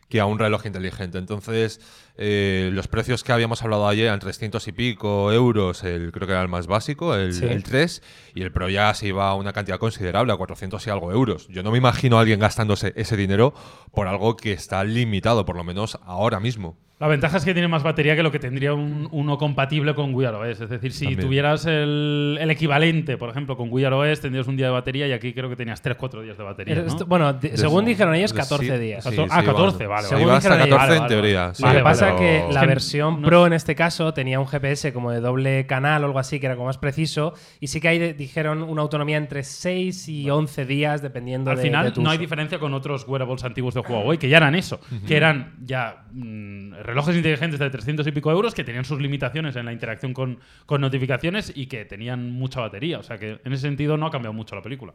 que a un reloj inteligente. Entonces, eh, los precios que habíamos hablado ayer eran 300 y pico euros, el, creo que era el más básico, el, Sí. el 3, y el Pro ya se iba a una cantidad considerable, a 400 y algo euros. Yo no me imagino a alguien gastándose ese dinero por algo que está limitado, por lo menos ahora mismo. La ventaja es que tiene más batería que lo que tendría un- uno compatible con Wear OS. Es decir, si También. tuvieras el, el equivalente, por ejemplo, con Wear OS, tendrías un día de batería y aquí creo que tenías 3-4 días de batería. ¿no? Esto- bueno, según De- dijeron ellos, de- 14 sí, días. sí, Ah, sí, 14, iba- vale, vale. iba hasta Según dijeron 14 ellos. en Vale, teoría. vale, sí, Lo que vale, pasa pero- que Es la versión no- Pro en este caso tenía un GPS como de doble canal o algo así que era como más preciso y sí que ahí dijeron una autonomía entre 6 y 11 días dependiendo Al de, final de tu no hay diferencia con otros wearables antiguos de Huawei que ya eran eso, que eran ya mm, relojes inteligentes de 300 y pico euros que tenían sus limitaciones en la interacción con, con notificaciones y que tenían mucha batería. O sea que en ese sentido no ha cambiado mucho la película.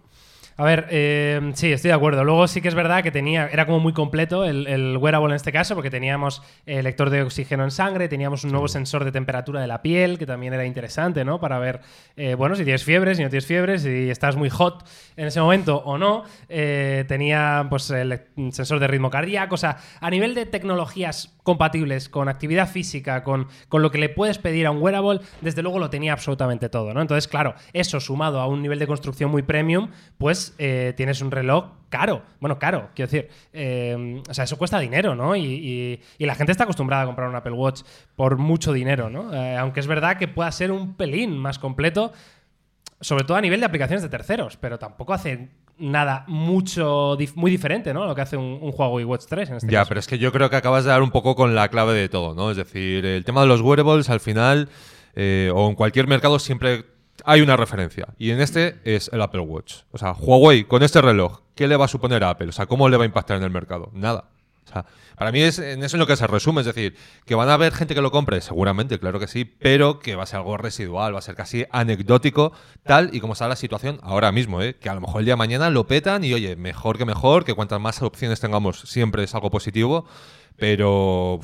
A ver, eh, sí, estoy de acuerdo. Luego sí que es verdad que tenía, era como muy completo el, el wearable en este caso, porque teníamos el lector de oxígeno en sangre, teníamos un nuevo sensor de temperatura de la piel, que también era interesante, ¿no? Para ver, eh, bueno, si tienes fiebre, si no tienes fiebre, si estás muy hot en ese momento o no. Eh, tenía, pues, el sensor de ritmo cardíaco. O sea, a nivel de tecnologías compatibles con actividad física, con, con lo que le puedes pedir a un wearable, desde luego lo tenía absolutamente todo, ¿no? Entonces, claro, eso sumado a un nivel de construcción muy premium, pues eh, tienes un reloj caro. Bueno, caro, quiero decir. eh, o sea, eso cuesta dinero, ¿no? Y, y- y la gente está acostumbrada a comprar un Apple Watch por mucho dinero, ¿no? Eh, aunque es verdad que pueda ser un pelín más completo, sobre todo a nivel de aplicaciones de terceros, pero tampoco hace nada mucho dif- muy diferente, ¿no? Lo que hace un, un Huawei Watch 3 en este Ya, caso. pero es que yo creo que acabas de dar un poco con la clave de todo, ¿no? Es decir, el tema de los wearables al final, eh, o en cualquier mercado siempre hay una referencia. Y en este es el Apple Watch. O sea, Huawei con este reloj, ¿qué le va a suponer a Apple? O sea, ¿cómo le va a impactar en el mercado? Nada. O sea, para mí es en eso en lo que se resume, es decir, que van a haber gente que lo compre, seguramente, claro que sí, pero que va a ser algo residual, va a ser casi anecdótico, tal y como está la situación ahora mismo, ¿eh? que a lo mejor el día de mañana lo petan y oye, mejor que mejor, que cuantas más opciones tengamos siempre es algo positivo, pero,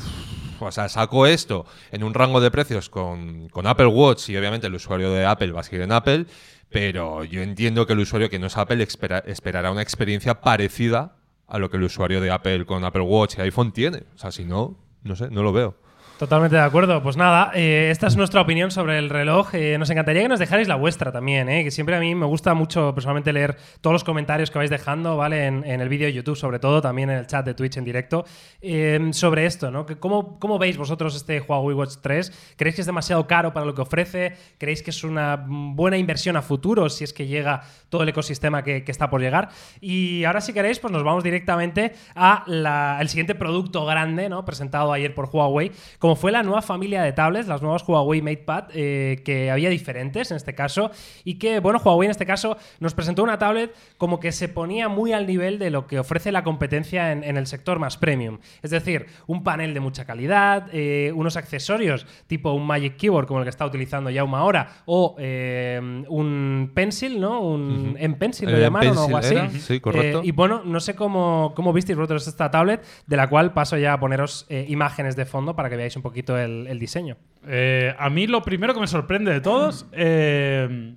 o sea, saco esto en un rango de precios con, con Apple Watch y obviamente el usuario de Apple va a seguir en Apple, pero yo entiendo que el usuario que no es Apple espera- esperará una experiencia parecida a lo que el usuario de Apple con Apple Watch y iPhone tiene. O sea, si no, no sé, no lo veo. Totalmente de acuerdo. Pues nada, eh, esta es nuestra opinión sobre el reloj. Eh, nos encantaría que nos dejarais la vuestra también, eh, que siempre a mí me gusta mucho personalmente leer todos los comentarios que vais dejando, ¿vale? En, el vídeo de YouTube, sobre todo, también en el chat de Twitch en directo, eh, sobre esto, ¿no? ¿Cómo, ¿Cómo veis vosotros este Huawei Watch 3? ¿Creéis que es demasiado caro para lo que ofrece? ¿Creéis que es una buena inversión a futuro si es que llega todo el ecosistema que, está por llegar? Y ahora, si queréis, pues nos vamos directamente a la- el siguiente producto grande, ¿no? Presentado ayer por Huawei, fue la nueva familia de tablets, las nuevas Huawei MatePad, eh, que había diferentes en este caso, y que, bueno, Huawei en este caso nos presentó una tablet como que se ponía muy al nivel de lo que ofrece la competencia en, en el sector más premium. Es decir, un panel de mucha calidad, eh, unos accesorios tipo un Magic Keyboard como el que está utilizando Yauma ahora, o eh, un Pencil, ¿no? Un M-Pencil lo El llamaron o algo así. Sí, correcto. Eh, y bueno, no sé cómo, cómo visteis vosotros esta tablet, de la cual paso ya a poneros eh, imágenes de fondo para que veáis un poquito el, el diseño. Eh, a mí lo primero que me sorprende de todos eh,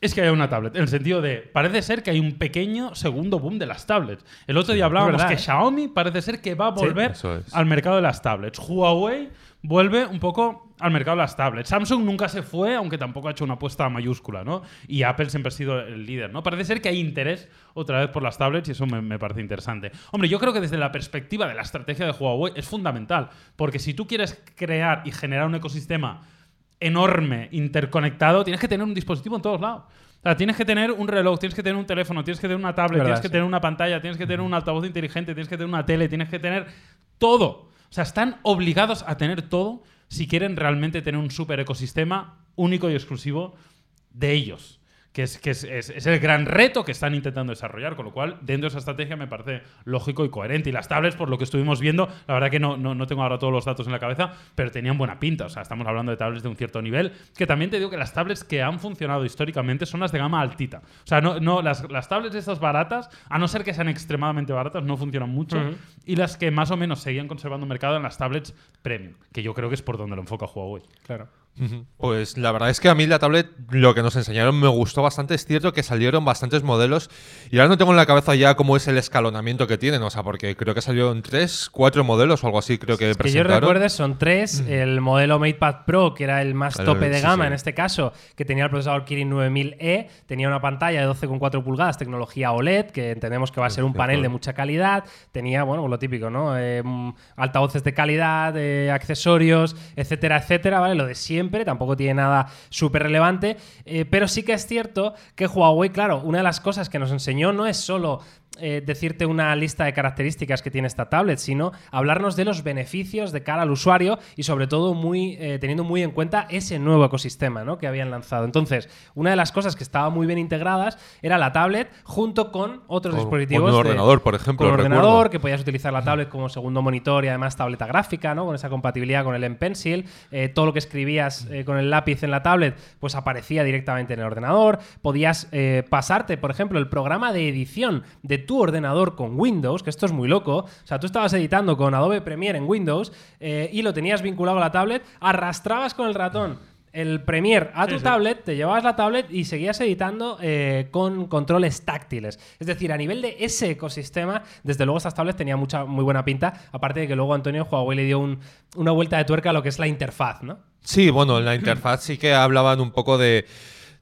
es que haya una tablet. En el sentido de, parece ser que hay un pequeño segundo boom de las tablets. El otro día hablábamos verdad, que ¿eh? Xiaomi parece ser que va a volver es. al mercado de las tablets. Huawei vuelve un poco al mercado de las tablets. Samsung nunca se fue, aunque tampoco ha hecho una apuesta mayúscula, ¿no? Y Apple siempre ha sido el líder, ¿no? Parece ser que hay interés otra vez por las tablets y eso me, me parece interesante. Hombre, yo creo que desde la perspectiva de la estrategia de Huawei es fundamental, porque si tú quieres crear y generar un ecosistema enorme, interconectado, tienes que tener un dispositivo en todos lados. O sea, tienes que tener un reloj, tienes que tener un teléfono, tienes que tener una tablet, Verdad, tienes que sí. tener una pantalla, tienes que tener un altavoz inteligente, tienes que tener una tele, tienes que tener todo. O sea, están obligados a tener todo si quieren realmente tener un super ecosistema único y exclusivo de ellos. Que, es, que es, es- es el gran reto que están intentando desarrollar, con lo cual dentro de esa estrategia me parece lógico y coherente. Y las tablets, por lo que estuvimos viendo, la verdad que no, no, no tengo ahora todos los datos en la cabeza, pero tenían buena pinta. O sea, estamos hablando de tablets de un cierto nivel, que también te digo que las tablets que han funcionado históricamente son las de gama altita. O sea, no, no, las, las tablets estas baratas, a no ser que sean extremadamente baratas, no funcionan mucho. Y las que más o menos seguían conservando mercado en las tablets premium, que yo creo que es por donde lo enfoca Huawei. Claro. Pues la verdad es que a mí la tablet, lo que nos enseñaron me gustó bastante. Es cierto que salieron bastantes modelos y ahora no tengo en la cabeza ya cómo es el escalonamiento que tienen, o sea, porque creo que salieron tres, cuatro modelos o algo así, creo que Que yo presentaron. recuerde son tres. El modelo MatePad Pro, que era el más El- tope de sí, gama sí. en este caso, que tenía el procesador Kirin 9000E, tenía una pantalla de 12,4 pulgadas, tecnología OLED, que entendemos que va a ser un panel de mucha calidad. Tenía, bueno, pues lo típico, ¿no? Eh, mm, altavoces de calidad, eh, accesorios, etcétera, etcétera, ¿vale? Lo de siempre, tampoco tiene nada súper relevante. eh, pero sí que es cierto que Huawei, claro, una de las cosas que nos enseñó no es solo eh, decirte una lista de características que tiene esta tablet, sino hablarnos de los beneficios de cara al usuario y sobre todo muy, eh, teniendo muy en cuenta ese nuevo ecosistema ¿no? que habían lanzado. Entonces, una de las cosas que estaba muy bien integradas era la tablet junto con otros dispositivos. con un de- ordenador, por ejemplo, Con un recuerdo. ordenador, que podías utilizar la tablet como segundo monitor y además tableta gráfica, ¿no? Con esa compatibilidad con el M Pencil. Eh, todo lo que escribías eh, con el lápiz en la tablet, pues aparecía directamente en el ordenador. Podías pasarte, por ejemplo, el programa de edición de tu ordenador con Windows, que esto es muy loco. O sea, tú estabas editando con Adobe Premiere en Windows eh, y lo tenías vinculado a la tablet, arrastrabas con el ratón el Premiere a tu Sí, sí. tablet, te llevabas la tablet y seguías editando eh, con controles táctiles. Es decir, a nivel de ese ecosistema, desde luego estas tablets tenían mucha, muy buena pinta. Aparte de que luego Antonio Huawei le dio un- una vuelta de tuerca a lo que es la interfaz, ¿no? Sí, bueno, en la interfaz sí que hablaban un poco de,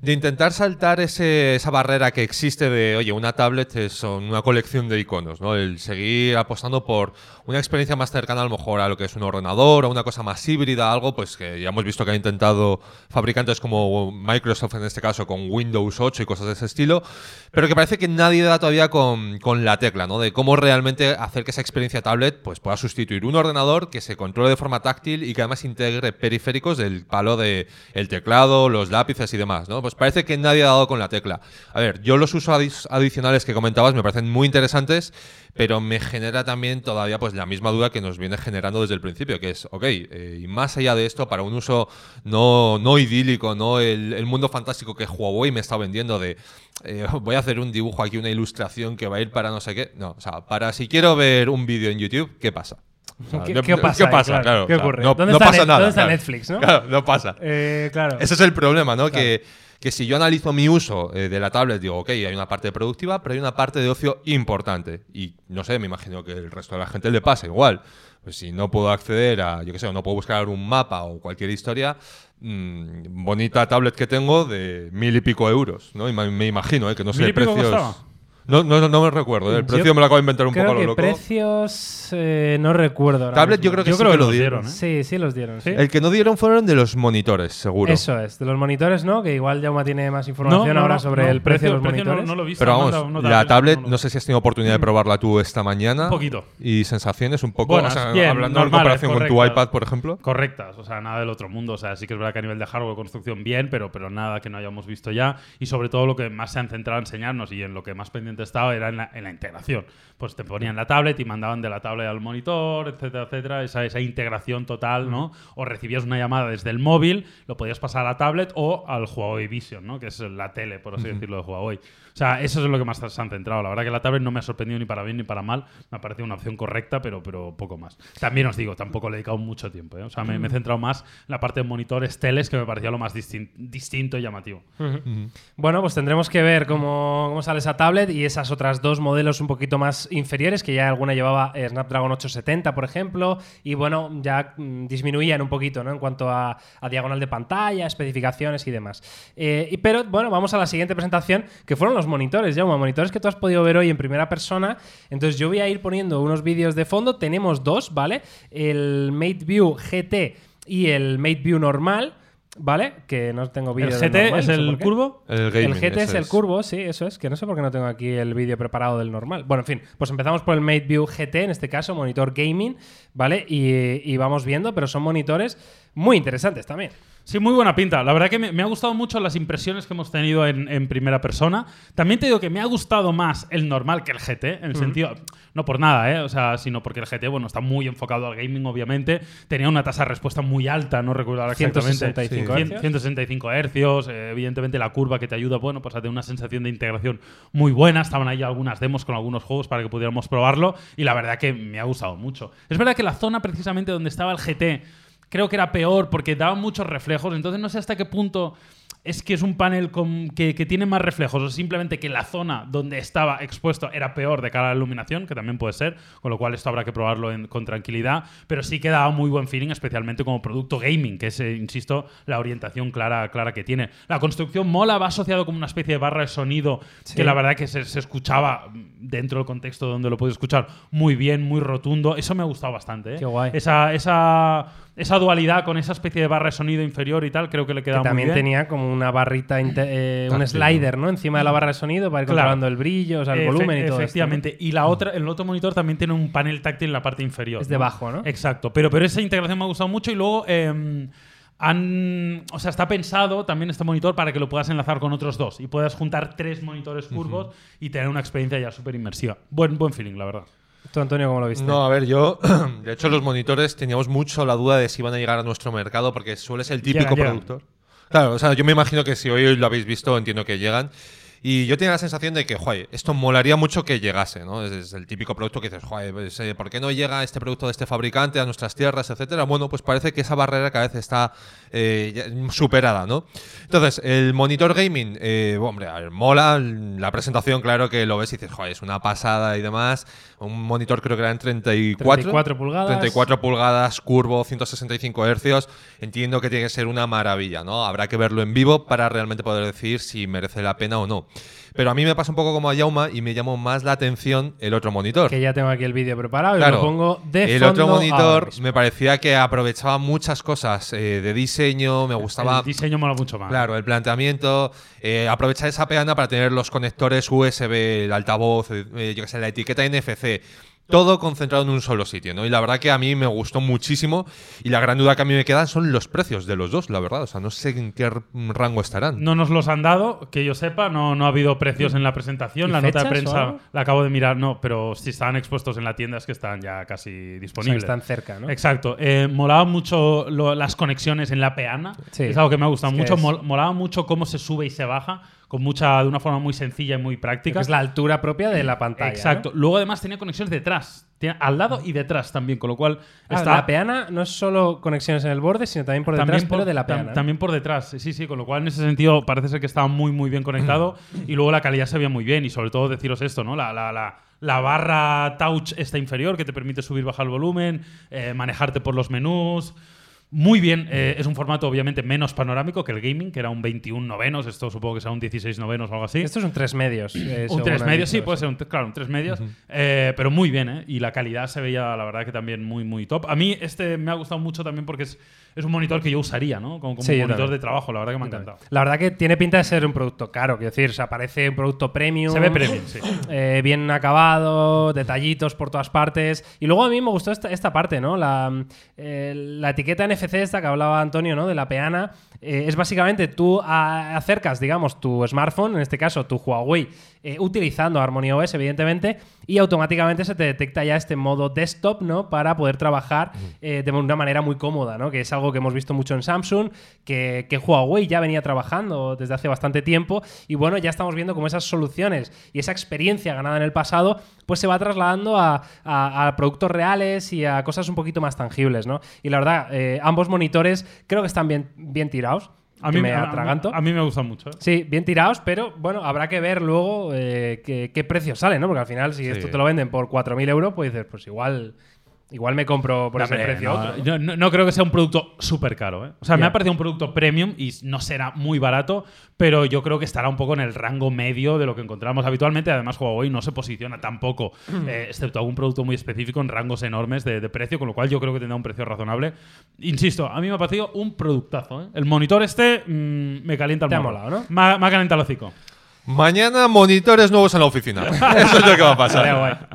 de intentar saltar ese- esa barrera que existe de, oye, una tablet es una colección de iconos, ¿no? El seguir apostando por una experiencia más cercana a lo mejor a lo que es un ordenador o una cosa más híbrida, algo pues que ya hemos visto que han intentado fabricantes como Microsoft en este caso con Windows 8 y cosas de ese estilo, pero que parece que nadie da todavía con, con la tecla, ¿no? De cómo realmente hacer que esa experiencia tablet pues pueda sustituir un ordenador que se controle de forma táctil y que además integre periféricos del palo de el teclado, los lápices y demás, ¿no? Pues parece que nadie ha dado con la tecla. A ver, yo los usos adi- adicionales que comentabas me parecen muy interesantes, pero me genera también todavía pues la misma duda que nos viene generando desde el principio, que es, ok, eh, y más allá de esto, para un uso no, no idílico, no el, el mundo fantástico que Huawei me está vendiendo de eh, voy a hacer un dibujo aquí, una ilustración que va a ir para no sé qué. No, o sea, para si quiero ver un vídeo en YouTube, ¿qué pasa? O sea, ¿Qué- no- qué pasa ahí? Claro, Claro, ¿qué ocurre? No, ¿Dónde no está pasa Net- nada. dónde está. Netflix, no? Claro, no pasa. Eh, claro. Ese es el problema, ¿no? Que, que si yo analizo mi uso eh, de la tablet, digo, ok, hay una parte productiva, pero hay una parte de ocio importante. Y no sé, me imagino que el resto de la gente le pasa igual. Pues si no puedo acceder a, yo qué sé, no puedo buscar un mapa o cualquier historia, mm, bonita tablet que tengo de mil y pico euros, ¿no? Y me, imagino, ¿eh? Que no sé, ¿Mil y pico precios. costaba? No, no, no, no me recuerdo, ¿eh? El Yo precio me lo acabo de inventar un Creo poco a lo que loco. precios eh, no recuerdo. ahora Tablet mismo. yo creo que Yo sí creo que que lo los dieron. dieron, ¿eh? Sí, sí los dieron. sí. El que no dieron fueron de los monitores, seguro. Eso es, de los monitores, ¿no? Que igual Jauma tiene más información No, no, ahora no, sobre no, el precio, de los no- monitores. No, lo he visto. Pero vamos, la tablet, no, no sé si has tenido oportunidad de probarla tú esta mañana. Un poquito. Y sensaciones un poco, Buenas, o sea, bien, hablando en normales, comparación con tu iPad, por ejemplo. Correctas, o sea, nada del otro mundo. O sea, sí que es verdad que a nivel de hardware, construcción, bien, pero, pero nada que no hayamos visto ya. Y sobre todo lo que más se han centrado en enseñarnos y en lo que más pendiente estaba era en la, en la integración. Pues te ponían la tablet y mandaban de la tablet al monitor, etcétera, etcétera. Esa, esa integración total, ¿no? O recibías una llamada desde el móvil, lo podías pasar a la tablet o al Huawei Vision, ¿no? Que es la tele, por así decirlo, de Huawei. O sea, eso es lo que más se han centrado. La verdad que la tablet no me ha sorprendido ni para bien ni para mal. Me ha parecido una opción correcta, pero, pero poco más. También os digo, tampoco le he dedicado mucho tiempo. ¿eh? O sea, me, me he centrado más en la parte de monitores teles, que me parecía lo más distin- distinto y llamativo. Bueno, pues tendremos que ver cómo, cómo sale esa tablet y esas otras dos modelos un poquito más inferiores, que ya alguna llevaba Snapdragon 870, por ejemplo, y bueno, ya mm, disminuían un poquito, ¿no? En cuanto a, a diagonal de pantalla, especificaciones y demás. Eh, y- pero bueno, vamos a la siguiente presentación, que fueron los monitores, ya monitores que tú has podido ver hoy en primera persona. Entonces yo voy a ir poniendo unos vídeos de fondo. Tenemos dos, ¿vale? El MateView GT y el MateView normal. ¿Vale? Que no tengo ¿El vídeo del GT normal, es no sé el curvo? El, El GT es el curvo, sí, eso es. Que no sé por qué no tengo aquí el vídeo preparado del normal. Bueno, en fin, pues empezamos por el MateView GT, en este caso, monitor gaming, ¿vale? Y, y vamos viendo, pero son monitores muy interesantes también. Sí, muy buena pinta. La verdad que me, me ha gustado mucho las impresiones que hemos tenido en, en primera persona. También te digo que me ha gustado más el normal que el GT, en el sentido, no por nada, ¿eh? O sea, sino porque el GT, bueno, está muy enfocado al gaming, obviamente. Tenía una tasa de respuesta muy alta, no recuerdo ahora exactamente. 165 Sí. hercios. 165 hercios, eh, evidentemente la curva que te ayuda, bueno, pues a tener una sensación de integración muy buena. Estaban ahí algunas demos con algunos juegos para que pudiéramos probarlo y la verdad que me ha gustado mucho. Es verdad que la zona precisamente donde estaba el GT creo que era peor porque daba muchos reflejos, entonces no sé hasta qué punto es que es un panel con, que, que tiene más reflejos o simplemente que la zona donde estaba expuesto era peor de cara a la iluminación, que también puede ser, con lo cual esto habrá que probarlo en- con tranquilidad, pero sí que daba muy buen feeling, especialmente como producto gaming, que es, eh, insisto, la orientación clara, clara que tiene. La construcción mola, va asociado como una especie de barra de sonido Sí. que la verdad que se, se escuchaba dentro del contexto donde lo puedes escuchar muy bien, muy rotundo. Eso me ha gustado bastante. ¿eh? Qué guay. Esa, esa, esa dualidad con esa especie de barra de sonido inferior y tal, creo que le queda Que muy también bien. tenía como una barrita, eh, un slider, ¿no? Encima de la barra de sonido para ir Claro. controlando el brillo, o sea, el Efe- volumen y todo esto, ¿no? Efectivamente. Y la otra, el otro monitor también tiene un panel táctil en la parte inferior. Es debajo, ¿no? Exacto. Pero, pero esa integración me ha gustado mucho y luego. eh, han, o sea, está pensado también este monitor para que lo puedas enlazar con otros dos y puedas juntar tres monitores curvos y tener una experiencia ya súper inmersiva. Buen, buen feeling, la verdad. ¿Tú, Antonio, cómo lo viste? No, a ver, yo, de hecho, los monitores teníamos mucho la duda de si iban a llegar a nuestro mercado porque suele ser el típico Llegan, llegan. productor. Claro, o sea, yo me imagino que si hoy lo habéis visto, entiendo que llegan. Y yo tenía la sensación de que, joder, esto molaría mucho que llegase, ¿no? Es, es el típico producto que dices, joder, pues, eh, ¿por qué no llega este producto de este fabricante a nuestras tierras, etcétera? Bueno, pues parece que esa barrera cada vez está eh, superada, ¿no? Entonces, el monitor gaming, eh, hombre, a ver, mola. La presentación, claro que lo ves y dices, joder, es una pasada y demás. Un monitor creo que era en 34. 34 pulgadas. 34 pulgadas, curvo, 165 hercios. Entiendo que tiene que ser una maravilla, ¿no? Habrá que verlo en vivo para realmente poder decir si merece la pena o no. Pero a mí me pasa un poco como a Yauma y me llamó más la atención el otro monitor. Que ya tengo aquí el vídeo preparado y Claro, lo pongo de el fondo otro monitor me parecía que aprovechaba muchas cosas eh, de diseño, me gustaba El diseño mola mucho más. Claro, el planteamiento, eh, aprovechar esa peana para tener los conectores USB, el altavoz, eh, yo qué sé, la etiqueta NFC. Todo concentrado en un solo sitio, ¿no? Y la verdad que a mí me gustó muchísimo. Y la gran duda que a mí me queda son los precios de los dos, la verdad. O sea, no sé en qué rango estarán. No nos los han dado, que yo sepa, no, no ha habido precios en la presentación. ¿Y La nota de prensa la acabo de mirar, no, pero si estaban expuestos en la tienda es que están ya casi O sea, disponibles. están cerca, ¿no? Exacto. Eh, molaba mucho lo- las conexiones en la peana. Sí. Es algo que me ha gustado Es mucho. Mol- molaba mucho cómo se sube y se baja, con mucha, de una forma muy sencilla y muy práctica. Es la altura propia de la pantalla. Exacto. ¿no? Luego además tenía conexiones detrás. Al lado y detrás también, con lo cual Ah, está La peana no es solo conexiones en el borde, sino también por detrás, pero de la peana. También por detrás, sí, sí, con lo cual en ese sentido parece ser que estaba muy, muy bien conectado y luego la calidad se veía muy bien y sobre todo deciros esto, ¿no? La, la, la, la barra touch esta inferior que te permite subir, bajar el volumen, eh, manejarte por los menús. Muy bien, eh, es un formato obviamente menos panorámico que el gaming, que era un 21 novenos, esto supongo que será un 16 novenos o algo así. Esto es un 3 medios. eh, Un según 3 han medios, sí, puede ser, un, claro, un 3 medios. eh, pero muy bien, ¿eh? Y la calidad se veía, la verdad, que también muy, muy top. A mí este me ha gustado mucho también porque es, es un monitor que yo usaría, ¿no? Como, como Sí, yo monitor de trabajo, la verdad que me ha encantado. La verdad que tiene pinta de ser un producto caro, quiero decir, o sea, parece un producto premium. Se ve premium, sí. bien acabado, detallitos por todas partes. Y luego a mí me gustó esta, esta parte, ¿no? La, la etiqueta Esta que hablaba Antonio, ¿no? De la peana. eh, es básicamente tú acercas, digamos, tu smartphone, en este caso tu Huawei, eh, utilizando Harmony OS, evidentemente, y automáticamente se te detecta ya este modo desktop, ¿no? Para poder trabajar eh, de una manera muy cómoda, ¿no? Que es algo que hemos visto mucho en Samsung, que, que Huawei ya venía trabajando desde hace bastante tiempo, y bueno, ya estamos viendo cómo esas soluciones y esa experiencia ganada en el pasado, pues se va trasladando a, a- a productos reales y a cosas un poquito más tangibles, ¿no? Y la verdad, eh, ambos monitores creo que están bien, bien tirados. A que mí, me atraganto. A, mí me gusta mucho. ¿eh? Sí, bien tirados, pero bueno, habrá que ver luego eh, qué, qué precios salen, ¿no? Porque al final, si Sí. esto te lo venden por 4.000 euros, pues dices, pues igual, igual me compro por ese Hombre, precio no, otro. ¿no? yo no, no creo que sea un producto súper caro. ¿eh? O sea, me ha parecido un producto premium y no será muy barato, pero yo creo que estará un poco en el rango medio de lo que encontramos habitualmente. Además, Huawei no se posiciona tampoco, eh, excepto algún producto muy específico, en rangos enormes de, de precio, con lo cual yo creo que tendrá un precio razonable. Insisto, a mí me ha parecido un productazo. ¿eh? El monitor este mm, me calienta el Te ha molado, ¿no? Me ha, me ha calentado el hocico. Mañana monitores nuevos en la oficina. Eso es lo que va a pasar.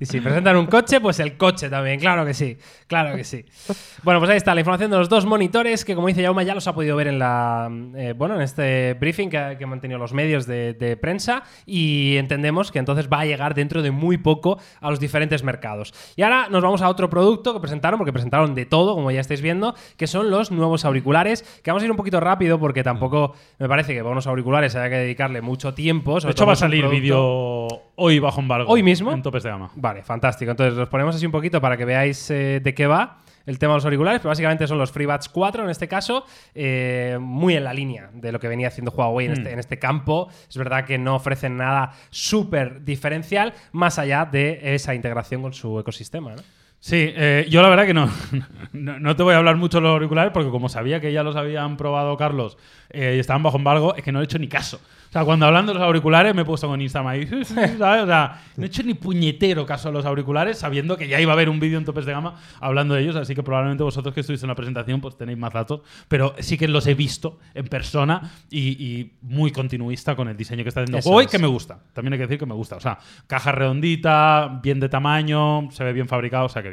Y si presentan un coche, pues el coche también, claro que sí, claro que sí. Bueno, pues ahí está la información de los dos monitores que, como dice Yauma, ya los ha podido ver en la, eh, bueno, en este briefing que, que han mantenido los medios de, de prensa y entendemos que entonces va a llegar dentro de muy poco a los diferentes mercados. Y ahora nos vamos a otro producto que presentaron, porque presentaron de todo, como ya estáis viendo, que son los nuevos auriculares, que vamos a ir un poquito rápido porque tampoco me parece que para unos auriculares haya que dedicarle mucho tiempo. De hecho, va a salir vídeo Hoy bajo embargo. ¿Hoy mismo? En topes de gama. Vale, fantástico. Entonces los ponemos así un poquito para que veáis eh, de qué va el tema de los auriculares, pero básicamente son los FreeBuds 4 en este caso, eh, muy en la línea de lo que venía haciendo Huawei en, Mm. este, en este campo. Es verdad que no ofrecen nada súper diferencial más allá de esa integración con su ecosistema. ¿no? Sí, eh, yo la verdad que no, no, no te voy a hablar mucho de los auriculares porque como sabía que ya los habían probado Carlos eh, y estaban bajo embargo, es que no he hecho ni caso. O sea, cuando hablando de los auriculares me he puesto con Instagram ahí, ¿sabes? O sea, no he hecho ni puñetero caso a los auriculares sabiendo que ya iba a haber un vídeo en topes de gama hablando de ellos, así que probablemente vosotros que estuviste en la presentación pues tenéis más datos, pero sí que los he visto en persona y, y muy continuista con el diseño que está haciendo Eso es. que me gusta. También hay que decir que me gusta. O sea, caja redondita, bien de tamaño, se ve bien fabricado, o sea que.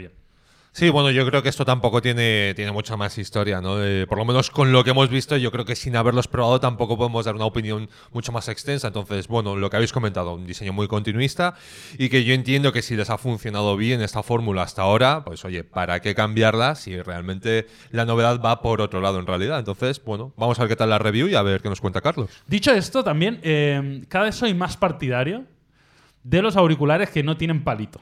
Sí, bueno, yo creo que esto tampoco tiene, tiene mucha más historia, ¿no? Por lo menos con lo que hemos visto, yo creo que sin haberlos probado tampoco podemos dar una opinión mucho más extensa. Entonces, bueno, lo que habéis comentado, un diseño muy continuista y que yo entiendo que si les ha funcionado bien esta fórmula hasta ahora, pues oye, ¿para qué cambiarla si realmente la novedad va por otro lado en realidad? Entonces, bueno, vamos a ver qué tal la review y a ver qué nos cuenta Carlos. Dicho esto, también eh, cada vez soy más partidario de los auriculares que no tienen palito.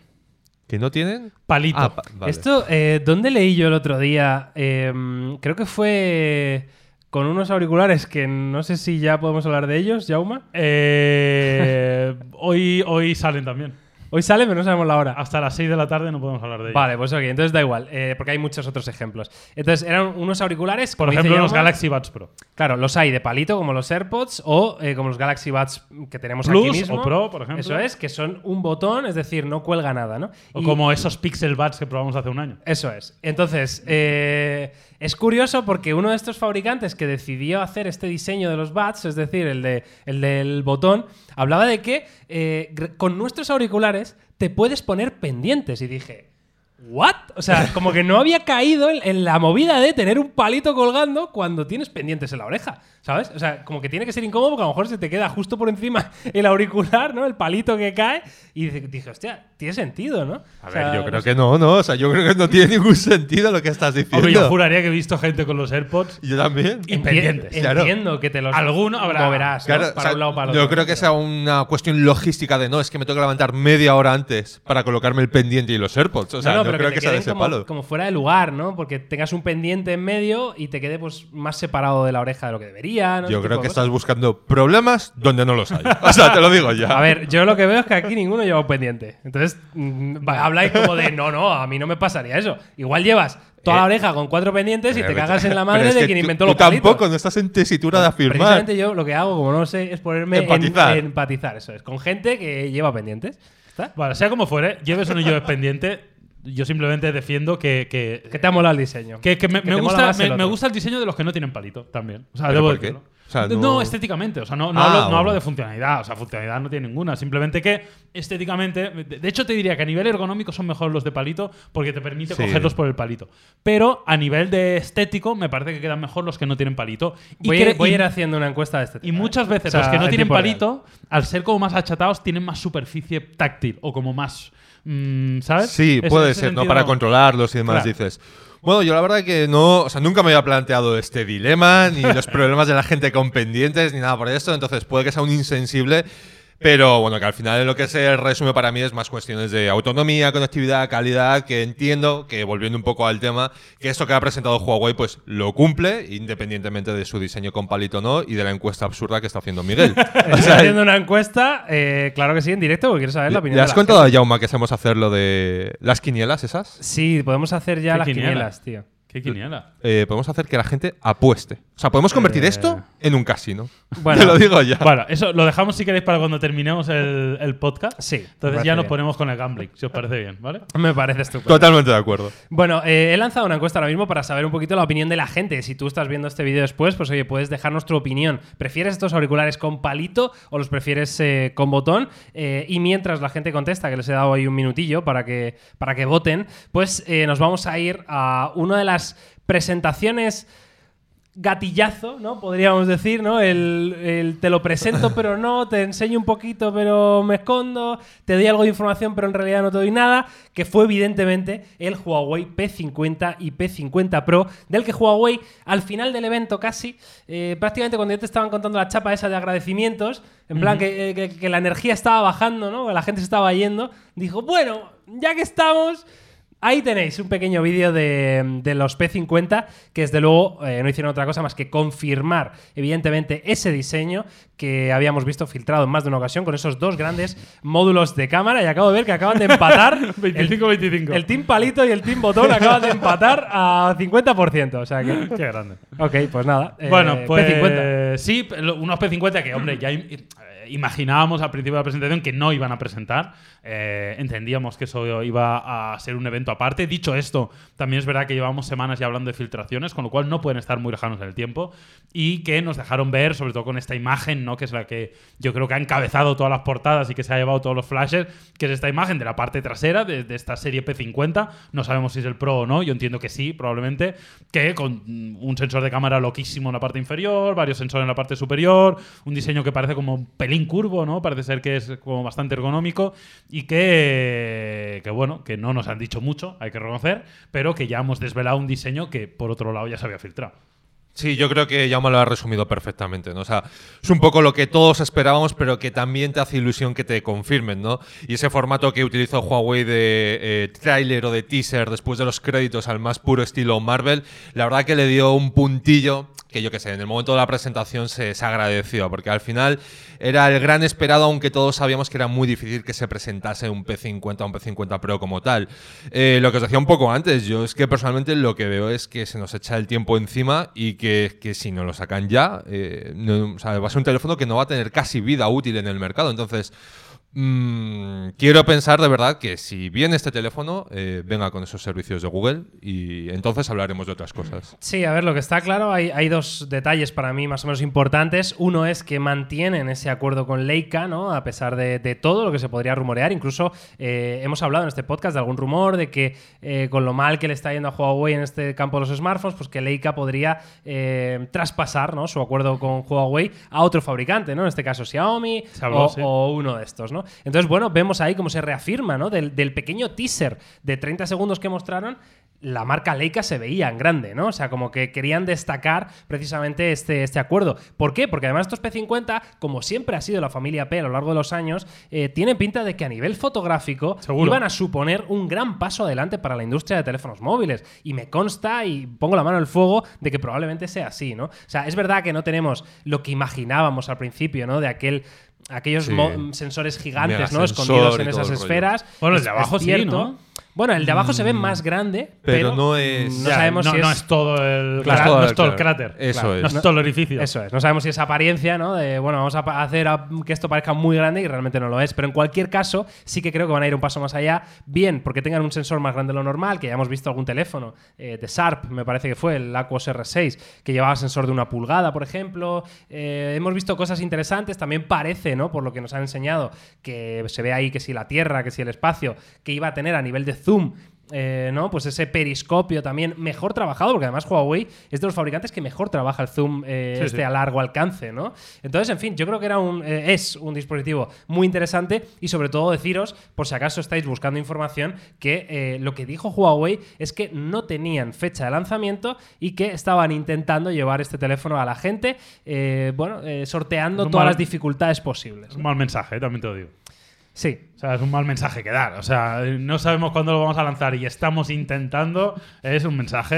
¿Que no tienen? Palito. Ah, pa- vale. Esto, eh, ¿dónde leí yo el otro día? Eh, creo que fue con unos auriculares que no sé si ya podemos hablar de ellos, Jauma. Eh, hoy, hoy salen también. Hoy sale, pero no sabemos la hora. Hasta las 6 de la tarde no podemos hablar de ellos. Vale, pues ok, entonces da igual, eh, porque hay muchos otros ejemplos. Entonces, eran unos auriculares. Por ejemplo, los Galaxy Buds Pro. Claro, los hay de palito, como los AirPods, o eh, como los Galaxy Buds que tenemos Plus aquí mismo. o Pro, por ejemplo. Eso es, que son un botón, es decir, no cuelga nada, ¿no? O Y- como esos Pixel Buds que probamos hace un año. Eso es. Entonces, eh, es curioso porque uno de estos fabricantes que decidió hacer este diseño de los buds, es decir, el, de, el del botón, hablaba de que eh, con nuestros auriculares te puedes poner pendientes. Y dije, ¿what? O sea, como que no había caído en, en la movida de tener un palito colgando cuando tienes pendientes en la oreja, ¿sabes? O sea, como que tiene que ser incómodo porque a lo mejor se te queda justo por encima el auricular, ¿no? El palito que cae. Y dije, hostia, tiene sentido, ¿no? A O ver, sea, yo no creo sé. que no, ¿no? O sea, yo creo que no tiene ningún sentido lo que estás diciendo. Hombre, yo juraría que he visto gente con los AirPods. Yo también. Y pendientes, claro. Entiendo que te los Alguno habrá. moverás ¿no? Claro, o para sea, un lado o para el yo otro. creo que sea una cuestión logística de no, es que me tengo que levantar media hora antes para colocarme el pendiente y los AirPods. O sea, no, no, no, pero creo que, que, te sea de queden ese como, palo. como fuera de lugar, ¿no? Porque tengas un pendiente en medio y te quede pues más separado de la oreja de lo que debería. ¿No? Yo Ese creo que de estás buscando problemas donde no los hay. O sea, te lo digo ya. A ver, yo lo que veo es que aquí ninguno lleva un pendiente. Entonces, mm, va- habláis como de no, no, a mí no me pasaría eso. Igual llevas toda la Eh, oreja con cuatro pendientes y te cagas en la madre es de que quien tú- inventó tú los palitos. tampoco, no estás en tesitura de afirmar. Precisamente yo lo que hago, como no lo sé, es ponerme en- Empatizar. en empatizar. Eso es, con gente que lleva pendientes. ¿Está? Vale, sea como fuere, lleves o no lleves pendiente, yo simplemente defiendo que. que Que te ha molado el diseño. Que, que me, Que me te mola gusta, me, gusta el diseño de los que no tienen palito también. O sea, ¿Pero debo por qué? decirlo. O sea, no... no- estéticamente. O sea, no, no, Ah, hablo, no bueno. hablo de funcionalidad. O sea, funcionalidad no tiene ninguna. Simplemente que estéticamente. De de hecho, te diría que a nivel ergonómico son mejor los de palito porque te permite Sí. cogerlos por el palito. Pero a nivel de estético, me parece que quedan mejor los que no tienen palito. Y, Voy, voy y- a ir haciendo una encuesta de este y tema, ¿eh? muchas veces O sea, los que no en tienen real. palito, al ser como más achatados, tienen más superficie táctil o como más. Mm, ¿Sabes? Sí, puede ser, ¿no? Para controlarlos y demás, Claro. dices. Bueno, yo la verdad que no, o sea, nunca me había planteado este dilema, ni los problemas de la gente con pendientes, ni nada por esto, entonces puede que sea un insensible, pero bueno, que al final lo que se resume para mí es más cuestiones de autonomía, conectividad, calidad, que entiendo que volviendo un poco al tema, que esto que ha presentado Huawei pues lo cumple, independientemente de su diseño con palito o no, y de la encuesta absurda que está haciendo Miguel. O Estoy sea, haciendo una encuesta, eh, claro que sí, en directo, porque quiero saber la opinión ¿Le de has la contado gente. a Jauma que hacemos hacer lo de las quinielas esas? Sí, podemos hacer ya ¿Qué las quiniela? quinielas, tío. ¿Qué quiniela? eh, podemos hacer que la gente apueste. O sea, podemos convertir Eh. esto en un casino. Bueno. Te lo digo ya. Bueno, eso lo dejamos si queréis para cuando terminemos el, el podcast. Sí, Entonces ya nos bien. ponemos con el gambling, si os parece bien, ¿vale? Me parece estupendo. Totalmente de acuerdo. Bueno, eh, he lanzado una encuesta ahora mismo para saber un poquito la opinión de la gente. Si tú estás viendo este vídeo después, pues oye, puedes dejarnos tu opinión. ¿Prefieres estos auriculares con palito o los prefieres eh, con botón? Eh, y mientras la gente contesta, que les he dado ahí un minutillo para que, para que voten, pues eh, nos vamos a ir a una de las presentaciones gatillazo, ¿no? Podríamos decir, ¿no? El, el te lo presento pero no, te enseño un poquito pero me escondo, te doy algo de información pero en realidad no te doy nada, que fue evidentemente el Huawei P50 y P50 Pro, del que Huawei al final del evento casi, eh, prácticamente cuando ya te estaban contando la chapa esa de agradecimientos, en plan que, eh, que- que la energía estaba bajando, ¿no? La gente se estaba yendo, dijo, bueno, ya que estamos... Ahí tenéis un pequeño vídeo de, de los P50 que desde luego eh, no hicieron otra cosa más que confirmar evidentemente ese diseño que habíamos visto filtrado en más de una ocasión con esos dos grandes módulos de cámara y acabo de ver que acaban de empatar el, 25-25. el Team Palito y el Team Botón acaban de empatar a 50%, o sea que Qué grande. Ok, pues nada. eh, Bueno, pues P50. sí, unos P50 que, hombre, ya im- eh, imaginábamos al principio de la presentación que no iban a presentar. Eh, entendíamos que eso iba a ser un evento aparte. Dicho esto, también es verdad que llevamos semanas ya hablando de filtraciones, con lo cual no pueden estar muy lejanos en el tiempo. Y que nos dejaron ver, sobre todo con esta imagen, ¿no? que es la que yo creo que ha encabezado todas las portadas y que se ha llevado todos los flashes, que es esta imagen de la parte trasera de, esta serie P50. No sabemos si es el Pro o no, yo entiendo que sí, probablemente. Que con un sensor de cámara loquísimo en la parte inferior, varios sensores en la parte superior, un diseño que parece como un curvo, ¿no? Parece ser que es como bastante ergonómico y que, que bueno, que no nos han dicho mucho, hay que reconocer, pero que ya hemos desvelado un diseño que por otro lado ya se había filtrado. Sí, yo creo que ya me lo ha resumido perfectamente, ¿no? O sea, es un poco lo que todos esperábamos, pero que también te hace ilusión que te confirmen, ¿no? Y ese formato que utilizó Huawei de eh, tráiler o de teaser después de los créditos al más puro estilo Marvel, la verdad que le dio un puntillo que yo qué sé, en el momento de la presentación se, se agradeció, porque al final era el gran esperado, aunque todos sabíamos que era muy difícil que se presentase un P50 o un P50 Pro como tal. Eh, lo que os decía un poco antes, yo es que personalmente lo que veo es que se nos echa el tiempo encima y que, que si no lo sacan ya, eh, va a ser un teléfono que no va a tener casi vida útil en el mercado. Entonces, mm, quiero pensar de verdad que si viene este teléfono, eh, venga con esos servicios de Google y entonces hablaremos de otras cosas. Sí, a ver, lo que está claro, hay, hay dos detalles para mí más o menos importantes. Uno es que mantienen ese acuerdo con Leica, ¿no? A pesar de, de todo lo que se podría rumorear. Incluso eh, hemos hablado en este podcast de algún rumor de que eh, con lo mal que le está yendo a Huawei en este campo de los smartphones, pues que Leica podría traspasar ¿no? su acuerdo con Huawei a otro fabricante, ¿no? En este caso Xiaomi habló, o, sí. o uno de estos, ¿no? Entonces, bueno, vemos ahí cómo se reafirma, ¿no? Del, del pequeño teaser de 30 segundos que mostraron, la marca Leica se veía en grande, ¿no? O sea, como que querían destacar precisamente este, este acuerdo. ¿Por qué? Porque además estos P50, como siempre ha sido la familia P a lo largo de los años, eh, tienen pinta de que a nivel fotográfico Seguro. iban a suponer un gran paso adelante para la industria de teléfonos móviles. Y me consta y pongo la mano al fuego de que probablemente sea así, ¿no? O sea, es verdad que no tenemos lo que imaginábamos al principio, ¿no? De aquel aquellos Sí. sensores gigantes, ¿no? Escondidos en esas esferas. Bueno, el de es abajo sí, cierto. ¿no? Bueno, el de abajo se ve más grande, pero, pero no es- no Ya, sabemos no, si no es es todo el, Claro, no todo es el- todo el claro. cráter. Eso Claro, es. No es todo el edificio. Eso es, no sabemos si es apariencia, ¿no? De, bueno, vamos a hacer a- que esto parezca muy grande y realmente no lo es. Pero en cualquier caso, sí que creo que van a ir un paso más allá. Bien, porque tengan un sensor más grande de lo normal, que ya hemos visto algún teléfono eh, de Sharp, me parece que fue, el Aquos R6, que llevaba sensor de una pulgada, por ejemplo. Eh, hemos visto cosas interesantes. También parece, ¿no? Por lo que nos han enseñado, que se ve ahí que si la Tierra, que si el espacio, que iba a tener a nivel de zoom eh, ¿no? Pues ese periscopio también mejor trabajado, porque además Huawei es de los fabricantes que mejor trabaja el zoom eh, Sí, este sí. a largo alcance, ¿no? Entonces, en fin, yo creo que era un, eh, es un dispositivo muy interesante y sobre todo deciros, por si acaso estáis buscando información, que lo que dijo Huawei es que no tenían fecha de lanzamiento y que estaban intentando llevar este teléfono a la gente, bueno, sorteando todas mal- las dificultades posibles. Es un mal mensaje, también te lo digo. Sí, O sea, es un mal mensaje que dar. O sea, no sabemos cuándo lo vamos a lanzar y estamos intentando. Es un mensaje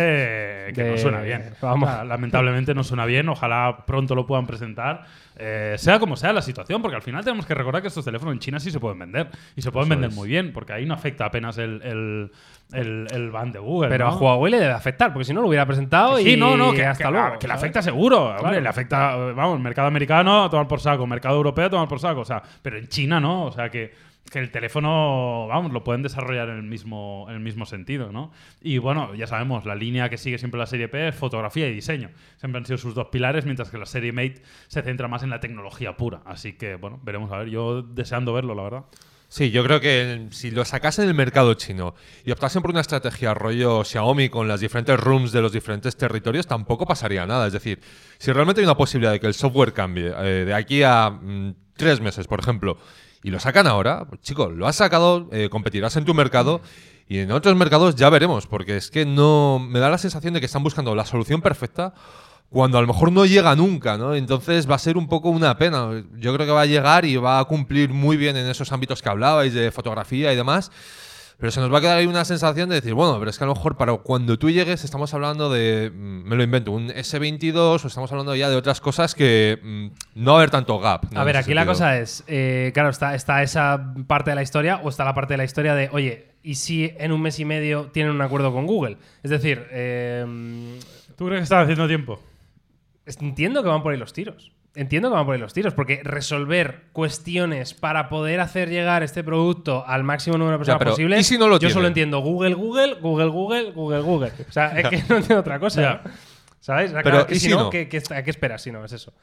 que De- no suena bien. vamos. O sea, lamentablemente no suena bien. Ojalá pronto lo puedan presentar. Eh, sea como sea la situación, porque al final tenemos que recordar que estos teléfonos en China sí se pueden vender. Y se pueden Eso vender es. muy bien, porque ahí no afecta apenas el, el, el, el ban de Google. pero ¿no? a Huawei le debe afectar, porque si no lo hubiera presentado y no, no, que, hasta que- luego. que le afecta seguro. Hombre, le afecta, vamos, mercado americano a tomar por saco, mercado europeo a tomar por saco. O sea, pero en China no. O sea, que, que el teléfono, vamos, lo pueden desarrollar en el mismo, en el mismo sentido, ¿no? Y bueno, ya sabemos, la línea que sigue siempre la serie P es fotografía y diseño. Siempre han sido sus dos pilares, mientras que la serie Mate se centra más en la tecnología pura. Así que, bueno, veremos a ver. Yo deseando verlo, la verdad. Sí, yo creo que si lo sacasen en el mercado chino y optasen por una estrategia rollo Xiaomi con las diferentes rooms de los diferentes territorios, tampoco pasaría nada. Es decir, si realmente hay una posibilidad de que el software cambie eh, de aquí a mm, tres meses, por ejemplo, y lo sacan ahora, pues, chico, lo has sacado, eh, competirás en tu mercado y en otros mercados ya veremos, porque es que no me da la sensación de que están buscando la solución perfecta cuando a lo mejor no llega nunca, ¿no? Entonces va a ser un poco una pena. Yo creo que va a llegar y va a cumplir muy bien en esos ámbitos que hablabais de fotografía y demás. Pero se nos va a quedar ahí una sensación de decir, bueno, pero es que a lo mejor para cuando tú llegues estamos hablando de, mm, me lo invento, un S22 o estamos hablando ya de otras cosas que mm, no va a haber tanto gap. ¿no? A ver, aquí la cosa es, eh, claro, está, está esa parte de la historia o está la parte de la historia de, oye, ¿y si en un mes y medio tienen un acuerdo con Google? Es decir, eh, ¿Tú crees que están haciendo tiempo? entiendo que van por ahí los tiros. Entiendo que van por ahí los tiros, porque resolver cuestiones para poder hacer llegar este producto al máximo número de personas posible. ¿y si no lo yo solo entiendo Google, Google, Google, Google, Google, Google. O sea, es que no entiendo otra cosa. ¿no? ¿Sabes? O sea, Pero, claro, que ¿y si si no, no? ¿qué, qué, ¿a qué esperas si no es eso?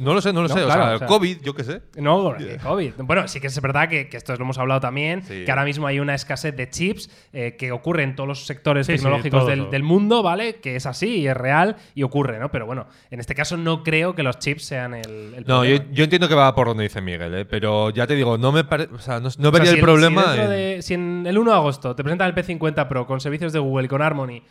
No lo sé, no lo No, sé. claro, o sea, o sea- COVID, yo qué sé. No, COVID. Bueno, sí que es verdad que, que esto lo hemos hablado también, Sí. que ahora mismo hay una escasez de chips eh, que ocurre en todos los sectores Sí, sí, tecnológicos todo, del, todo. del mundo, ¿vale? Que es así y es real y ocurre, ¿no? Pero bueno, en este caso no creo que los chips sean el, el No, yo, entiendo que va por donde dice Miguel, ¿eh? pero ya te digo, no me pare- o sea, no, no O sea, vería si el problema. Si, en- de- si en el 1 de agosto te presentan el P50 Pro con servicios de Google y con Harmony.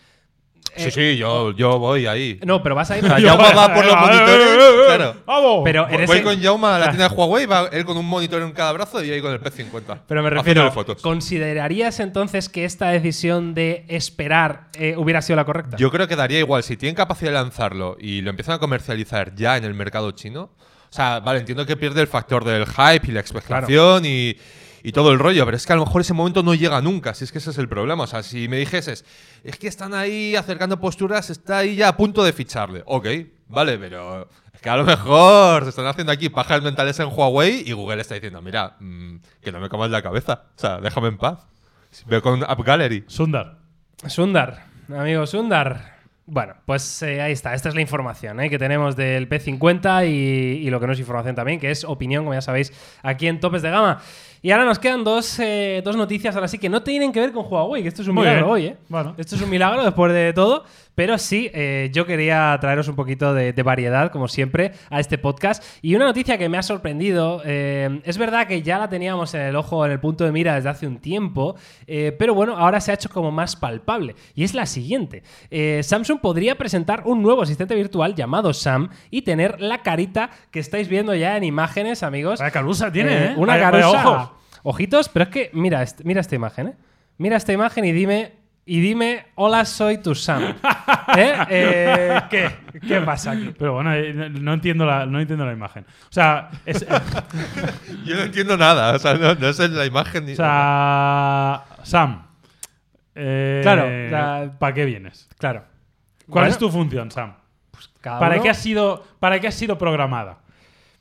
Sí, eh, sí, yo, yo voy ahí. No, pero vas a ir. O sea, Jaume va por los monitores. Claro. ¡Vamos! Pero en Voy ese- con Jauma a la tienda de Huawei, va él con un monitor en cada brazo y ahí con el P50. Pero me Haciéndole refiero, fotos. ¿considerarías entonces que esta decisión de esperar eh, hubiera sido la correcta? Yo creo que daría igual si tienen capacidad de lanzarlo y lo empiezan a comercializar ya en el mercado chino. O sea, vale, entiendo que pierde el factor del hype y la expectación y, y todo el rollo, pero es que a lo mejor ese momento no llega nunca, si es que ese es el problema. O sea, si me dijeses, es que están ahí acercando posturas, está ahí ya a punto de ficharle. Ok, vale, pero es que a lo mejor se están haciendo aquí pajas mentales en Huawei y Google está diciendo, mira, mm, que no me comas la cabeza. O sea, déjame en paz. Veo con App Gallery. Sundar. Sundar, amigo Sundar. Bueno, pues eh, ahí está. Esta es la información ¿eh? que tenemos del P50 y, y lo que no es información también, que es opinión, como ya sabéis, aquí en Topes de Gama. Y ahora nos quedan dos, eh, dos noticias ahora sí que no tienen que ver con Huawei, que esto es un Muy milagro bien. hoy, ¿eh? Bueno. Esto es un milagro después de todo, pero sí, eh, yo quería traeros un poquito de, de variedad, como siempre, a este podcast. Y una noticia que me ha sorprendido, eh, es verdad que ya la teníamos en el ojo, en el punto de mira desde hace un tiempo, eh, pero bueno, ahora se ha hecho como más palpable. Y es la siguiente. Samsung podría presentar un nuevo asistente virtual llamado Sam y tener la carita que estáis viendo ya en imágenes, amigos. Vaya carusa tiene, ¿eh? Una carusa. ojos. Ojitos, pero es que mira, mira esta imagen, ¿eh? Mira esta imagen y dime, y dime, hola, soy tu Sam. ¿Eh? Eh, ¿Qué? ¿Qué pasa aquí? Pero bueno, eh, no, entiendo la, no entiendo la imagen. O sea, es, eh, Yo no entiendo nada, o sea, no, no sé la imagen ni. o sea Sam. eh, Claro, o sea- ¿Para qué vienes? Claro. ¿Cuál Bueno, es tu función, Sam? Cada ¿Para uno, qué, has sido, ¿Para qué has sido programada?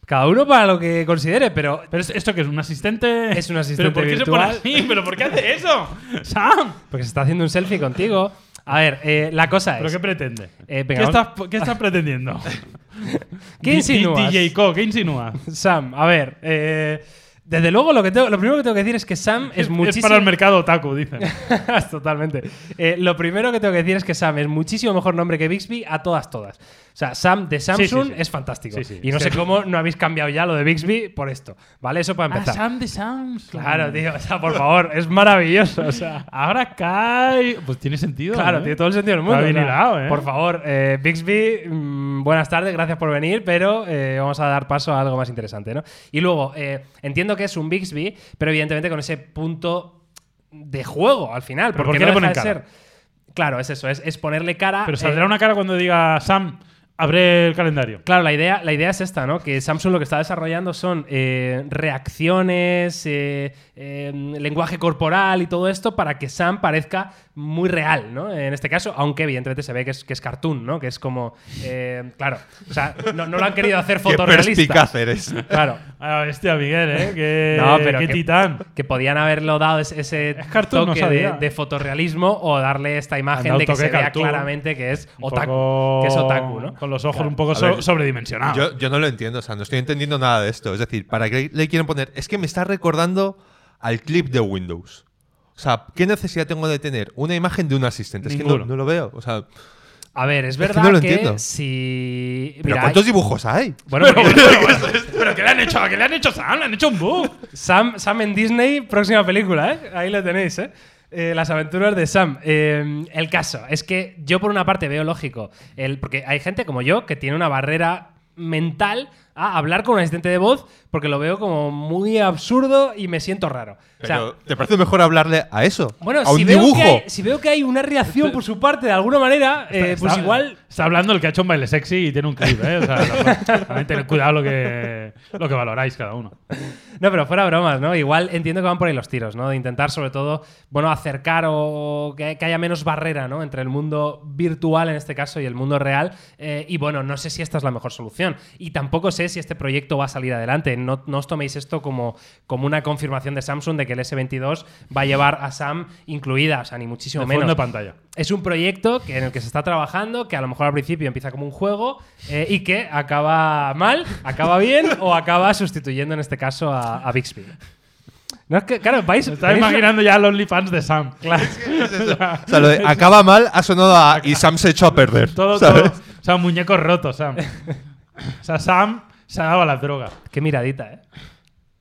Cada uno para lo que considere, pero ¿Pero es- esto qué es? ¿Un asistente? Es un asistente ¿Pero por qué virtual. se pone así? ¿Pero por qué hace eso? ¡Sam! porque se está haciendo un selfie contigo. A ver, eh, la cosa ¿Pero es. qué pretende? Eh, venga, ¿Qué, estás, ¿Qué estás pretendiendo? ¿Qué insinúas? DJ Co, ¿qué insinúas? Sam, a ver. eh, desde luego, lo, que tengo- lo primero que tengo que decir es que Sam es, Es muchísimo. para el mercado otaku, dicen. Totalmente. Eh, lo primero que tengo que decir es que Sam es muchísimo mejor nombre que Bixby a todas, todas. O sea, Sam de Samsung sí, sí. es fantástico. Sí, sí. Y no Es sé cómo no habéis cambiado ya lo de Bixby por esto. ¿Vale? Eso para empezar. Ah, Sam de Samsung. Claro, tío. O sea, por favor, es maravilloso. O sea. Ahora cae. Pues tiene sentido. Claro, ¿eh? tiene todo el sentido del mundo. Está bien o sea, hilado, ¿eh? Por favor, eh, Bixby, mm, buenas tardes, gracias por venir, pero eh, vamos a dar paso a algo más interesante, ¿no? Y luego, eh, entiendo que es un Bixby, pero evidentemente con ese punto de juego al final. ¿Pero porque por qué no le deja ponen de cara? ser- Claro, es eso, es, es ponerle cara. Pero eh, saldrá una cara cuando diga Sam, abre el calendario. Claro, la idea, la idea es esta, ¿no? Que Samsung lo que está desarrollando son eh, reacciones, eh, eh, lenguaje corporal y todo esto para que Sam parezca muy real, ¿no? En este caso, aunque evidentemente se ve que es, que es cartoon, ¿no? Que es como. eh, claro. O sea, no, no lo han querido hacer Qué fotorrealista. perspicaz eres. Claro. Ah, hostia, Miguel, ¿eh? Qué, No, pero qué que- titán. Que podían haberlo dado ese, ese cartoon, no toque de, sabía. de fotorrealismo o darle esta imagen de que se vea claramente que es otaku. poco- Que es otaku, ¿no? Con los ojos Claro. un poco A so- ver, sobredimensionados. Yo, yo no lo entiendo, o sea, no estoy entendiendo nada de esto. Es decir, ¿para qué le quieren poner? Es que me está recordando al clip de Windows. O sea, ¿qué necesidad tengo de tener una imagen de un asistente? Es que no, no lo veo. O sea, A ver, es que verdad no lo que, entiendo. si. ¿pero cuántos hay- dibujos hay? Bueno, Pero, porque pero, pero ¿qué le han hecho? ¿Qué le han hecho a Sam? Le han hecho un bug. Sam, Sam en Disney, próxima película, ¿eh? Ahí lo tenéis, ¿eh? Eh, las aventuras de Sam. Eh, el caso es que yo por una parte veo lógico, el, porque hay gente como yo que tiene una barrera mental a hablar con un asistente de voz porque lo veo como muy absurdo y me siento raro. O sea, Pero, ¿Te parece mejor hablarle a eso? bueno, a si un veo, dibujo. que hay, si veo que hay una reacción por su parte de alguna manera, eh, pues Está- igual Está hablando el que ha hecho un baile sexy y tiene un clip, ¿eh? O sea, también tened cuidado lo que, lo que valoráis cada uno. No, pero fuera bromas, ¿no? Igual entiendo que van por ahí los tiros, ¿no? De intentar, sobre todo, bueno, acercar o que, que haya menos barrera, ¿no? Entre el mundo virtual, en este caso, y el mundo real. Eh, y bueno, no sé si esta es la mejor solución. Y tampoco sé si este proyecto va a salir adelante. No, no os toméis esto como, como una confirmación de Samsung de que el S22 va a llevar a Sam incluida, o sea, ni muchísimo De fondo menos. de pantalla. Es un proyecto que, en el que se está trabajando, que a lo mejor al principio empieza como un juego eh, y que acaba mal, acaba bien o acaba sustituyendo en este caso a, a Bixby. No es que, claro, vais. Me estaba imaginando ya los OnlyFans de Sam. Claro. O sea, lo de acaba mal ha sonado a y Sam se echó a perder. Todo, ¿sabes? todo. O sea, muñecos rotos, Sam. O sea, Sam se ha dado a las drogas. Qué miradita, ¿eh?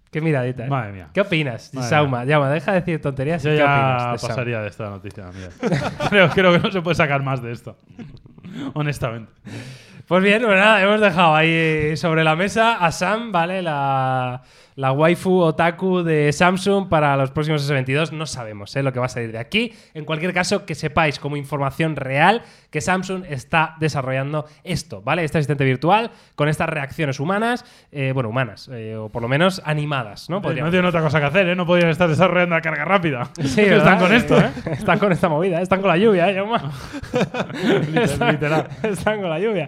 Qué miradita, ¿eh? Madre mía. ¿Qué opinas, Madre Sauma? Llama, deja de decir tonterías. Yo ¿Qué ya opinas de pasaría de esta noticia, creo, creo que no se puede sacar más de esto. Honestamente. Pues bien, pues nada, hemos dejado ahí sobre la mesa a Sam, ¿vale? La, la waifu otaku de Samsung para los próximos S22. No sabemos ¿eh? lo que va a salir de aquí. En cualquier caso, que sepáis como información real que Samsung está desarrollando esto, ¿vale? Este asistente virtual con estas reacciones humanas, eh, bueno, humanas, eh, o por lo menos animadas, ¿no? No Podríamos tienen otra cosa que hacer, ¿eh? No podían estar desarrollando la carga rápida. Sí, están con esto, ¿eh? Están con esta movida, ¿eh? están con la lluvia, ¿eh, están, literal. están con la lluvia.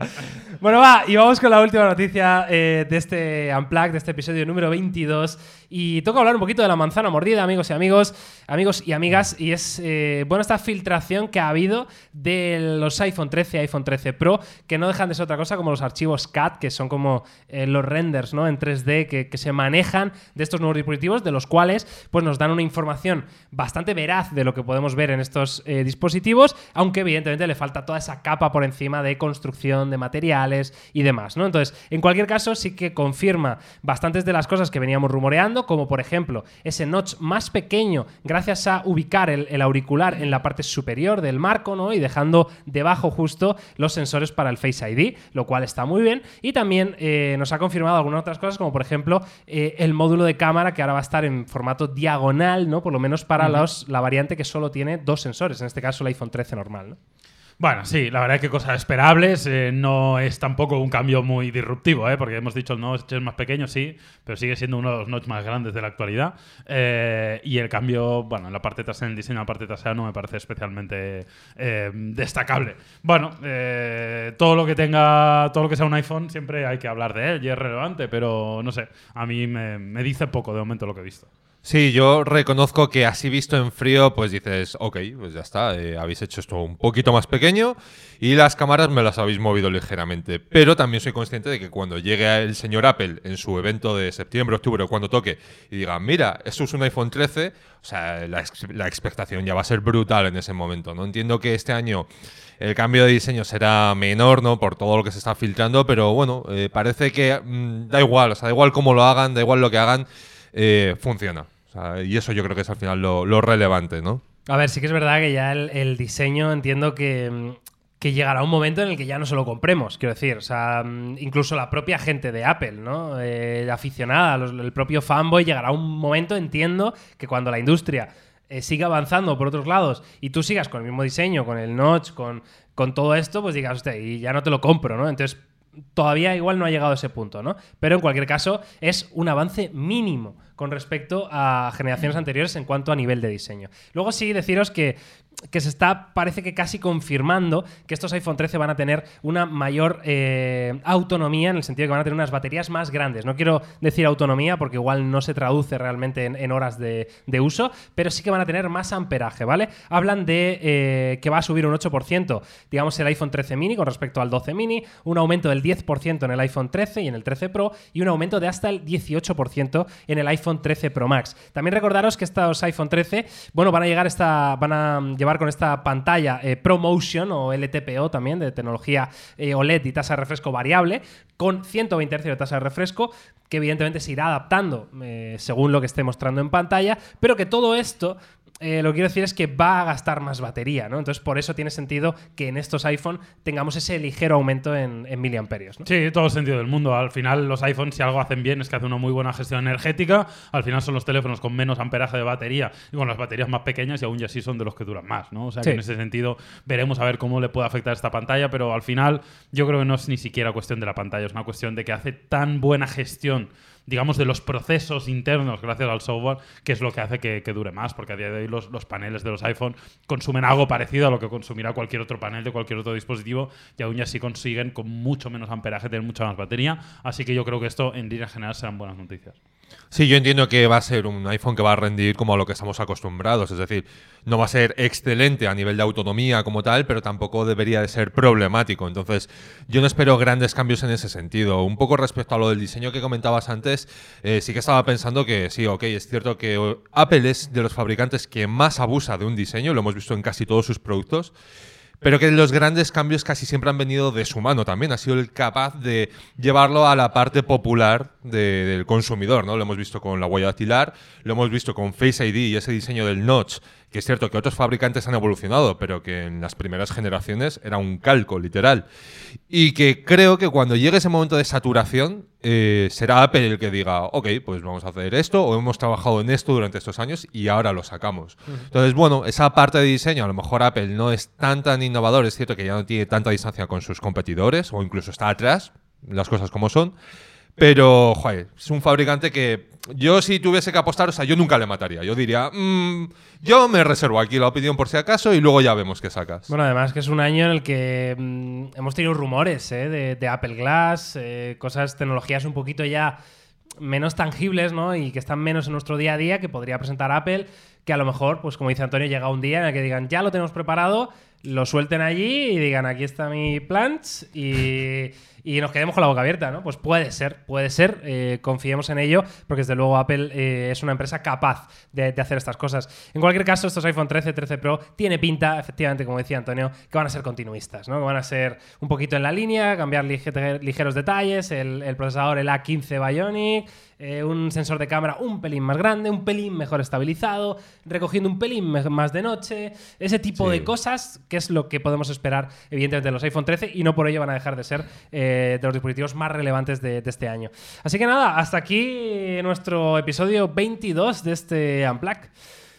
Bueno, va, y vamos con la última noticia eh, de este Unplugged, de este episodio número 22. Y toca hablar un poquito de la manzana mordida, amigos y amigos, amigos y amigas. Y es, eh, bueno, esta filtración que ha habido de los iPhone 13 y iPhone 13 Pro, que no dejan de ser otra cosa como los archivos CAT, que son como eh, los renders ¿no? en 3D que, se manejan de estos nuevos dispositivos, de los cuales pues, nos dan una información bastante veraz de lo que podemos ver en estos dispositivos, aunque evidentemente le falta toda esa capa por encima de construcción, de materiales y demás. ¿no? Entonces, en cualquier caso, sí que confirma bastantes de las cosas que veníamos rumoreando, como por ejemplo ese notch más pequeño gracias a ubicar el, el auricular en la parte superior del marco ¿no? y dejando debajo justo los sensores para el Face ID, lo cual está muy bien. Y también eh, nos ha confirmado algunas otras cosas, como por ejemplo eh, el módulo de cámara que ahora va a estar en formato diagonal, ¿no? por lo menos para los, la variante que solo tiene dos sensores, en este caso el iPhone 13 normal. ¿no? Bueno, sí, la verdad es que cosas esperables. eh, no es tampoco un cambio muy disruptivo, ¿eh? porque hemos dicho el notch es más pequeño, sí, pero sigue siendo uno de los notch más grandes de la actualidad. Eh, y el cambio, bueno, en la parte trasera, en el diseño de la parte trasera no me parece especialmente eh, destacable. Bueno, todo lo que tenga, todo lo que sea un iPhone, siempre hay que hablar de él y es relevante, pero no sé, a mí me dice poco de momento lo que he visto. Sí, yo reconozco que así visto en frío, pues dices, ok, pues ya está, eh, habéis hecho esto un poquito más pequeño y las cámaras me las habéis movido ligeramente. Pero también soy consciente de que cuando llegue el señor Apple en su evento de septiembre, octubre o cuando toque y diga, mira, esto es un iPhone 13, o sea, la, ex- la expectación ya va a ser brutal en ese momento, ¿no? Entiendo que este año el cambio de diseño será menor, ¿no? Por todo lo que se está filtrando, pero bueno, eh, parece que mm, da igual, o sea, da igual cómo lo hagan, da igual lo que hagan, eh, funciona. Y eso yo creo que es al final lo, relevante, ¿no? A ver, sí que es verdad que ya el, diseño entiendo que, mm, que llegará un momento en el que ya no se lo compremos, quiero decir. O sea, mm, incluso la propia gente de Apple, ¿no? Eh, aficionada, el propio fanboy, llegará un momento, entiendo, que cuando la industria eh, siga avanzando por otros lados y tú sigas con el mismo diseño, con el notch, con, con todo esto, pues digas, hostia, y ya no te lo compro, ¿no? Entonces, todavía igual no ha llegado a ese punto, ¿no? Pero en cualquier caso, es un avance mínimo con respecto a generaciones anteriores en cuanto a nivel de diseño. Luego sí deciros que que se está, parece que casi confirmando que estos iPhone 13 van a tener una mayor eh, autonomía en el sentido de que van a tener unas baterías más grandes. No quiero decir autonomía porque igual no se traduce realmente en, horas de, de uso, pero sí que van a tener más amperaje, ¿vale? Hablan de eh, que va a subir un 8%, digamos, el iPhone 13 mini con respecto al 12 mini, un aumento del 10% en el iPhone 13 y en el 13 Pro y un aumento de hasta el 18% en el iPhone 13 Pro Max. También recordaros que estos iPhone 13, bueno, van a llegar esta, van a llevar con esta pantalla eh, ProMotion o LTPO también de tecnología eh, OLED y tasa de refresco variable con 120 Hz de tasa de refresco que evidentemente se irá adaptando eh, según lo que esté mostrando en pantalla, pero que todo esto eh, lo que quiero decir es que va a gastar más batería, ¿no? Entonces, por eso tiene sentido que en estos iPhone tengamos ese ligero aumento en, en miliamperios. ¿no? Sí, todo el sentido del mundo. Al final, los iPhones, si algo hacen bien, es que hacen una muy buena gestión energética. Al final, son los teléfonos con menos amperaje de batería y con las baterías más pequeñas, y aún ya sí son de los que duran más, ¿no? O sea, que en ese sentido, veremos a ver cómo le puede afectar esta pantalla, pero al final, yo creo que no es ni siquiera cuestión de la pantalla, es una cuestión de que hace tan buena gestión digamos, de los procesos internos gracias al software, que es lo que hace que, que dure más, porque a día de hoy los, los paneles de los iPhone consumen algo parecido a lo que consumirá cualquier otro panel de cualquier otro dispositivo y aún así consiguen con mucho menos amperaje tener mucha más batería, así que yo creo que esto en línea general serán buenas noticias. Sí, yo entiendo que va a ser un iPhone que va a rendir como a lo que estamos acostumbrados, es decir, no va a ser excelente a nivel de autonomía como tal, pero tampoco debería de ser problemático. Entonces, yo no espero grandes cambios en ese sentido. Un poco respecto a lo del diseño que comentabas antes, eh, sí que estaba pensando que sí, ok, es cierto que eh, Apple es de los fabricantes que más abusa de un diseño, lo hemos visto en casi todos sus productos. Pero que los grandes cambios casi siempre han venido de su mano también. Ha sido el capaz de llevarlo a la parte popular de- del consumidor, ¿no? Lo hemos visto con la huella dactilar, lo hemos visto con Face ID y ese diseño del notch, que es cierto que otros fabricantes han evolucionado, pero que en las primeras generaciones era un calco, literal. Y que creo que cuando llegue ese momento de saturación, eh, será Apple el que diga, ok, pues vamos a hacer esto, o hemos trabajado en esto durante estos años y ahora lo sacamos. Entonces, bueno, esa parte de diseño, a lo mejor Apple no es tan tan innovador, es cierto que ya no tiene tanta distancia con sus competidores, o incluso está atrás, las cosas como son. Pero, joder, es un fabricante que yo si tuviese que apostar, o sea, yo nunca le mataría. Yo diría, "Mm, yo me reservo aquí la opinión por si acaso y luego ya vemos qué sacas. Bueno, además que es un año en el que mm, hemos tenido rumores ¿eh? de, Apple Glass, eh, cosas, tecnologías un poquito ya menos tangibles, ¿no? Y que están menos en nuestro día a día, que podría presentar Apple, que a lo mejor, pues como dice Antonio, llega un día en el que digan, ya lo tenemos preparado, lo suelten allí y digan, aquí está mi plants y, y nos quedemos con la boca abierta, ¿no? Pues puede ser, puede ser, eh, confiemos en ello, porque desde luego Apple eh, es una empresa capaz de, de hacer estas cosas. En cualquier caso, estos iPhone 13, 13 Pro, tiene pinta, efectivamente, como decía Antonio, que van a ser continuistas, ¿no? Que van a ser un poquito en la línea, cambiar lige- ligeros detalles, el, el procesador, el A15 Bionic, eh, un sensor de cámara un pelín más grande, un pelín mejor estabilizado, recogiendo un pelín más de noche, ese tipo Sí. de cosas, que es lo que podemos esperar, evidentemente, de los iPhone 13 y no por ello van a dejar de ser eh, de los dispositivos más relevantes de, de este año. Así que nada, hasta aquí nuestro episodio 22 de este Unplugged.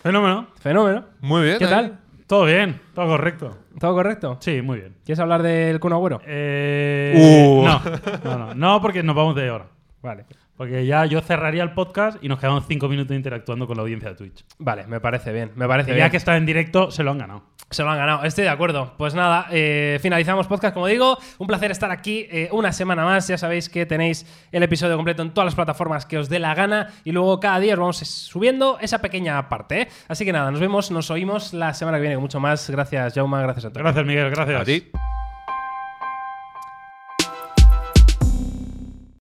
Fenómeno. Fenómeno. Muy bien. ¿Qué ¿eh? tal? Todo bien, todo correcto. ¿Todo correcto? Sí, muy bien. ¿Quieres hablar del Kun Agüero? Eh, Uh. no, no, no, no, porque nos vamos de hora. Vale. Porque ya yo cerraría el podcast y nos quedamos cinco minutos interactuando con la audiencia de Twitch. Vale, me parece bien. Me parece bien. ya que está en directo, se lo han ganado. Se lo han ganado, estoy de acuerdo. Pues nada, eh, finalizamos podcast, como digo. Un placer estar aquí eh, una semana más. Ya sabéis que tenéis el episodio completo en todas las plataformas que os dé la gana. Y luego cada día os vamos subiendo esa pequeña parte. ¿eh? Así que nada, nos vemos, nos oímos la semana que viene con mucho más. Gracias, Jauma. Gracias, Antonio. Gracias, Miguel, gracias. A ti.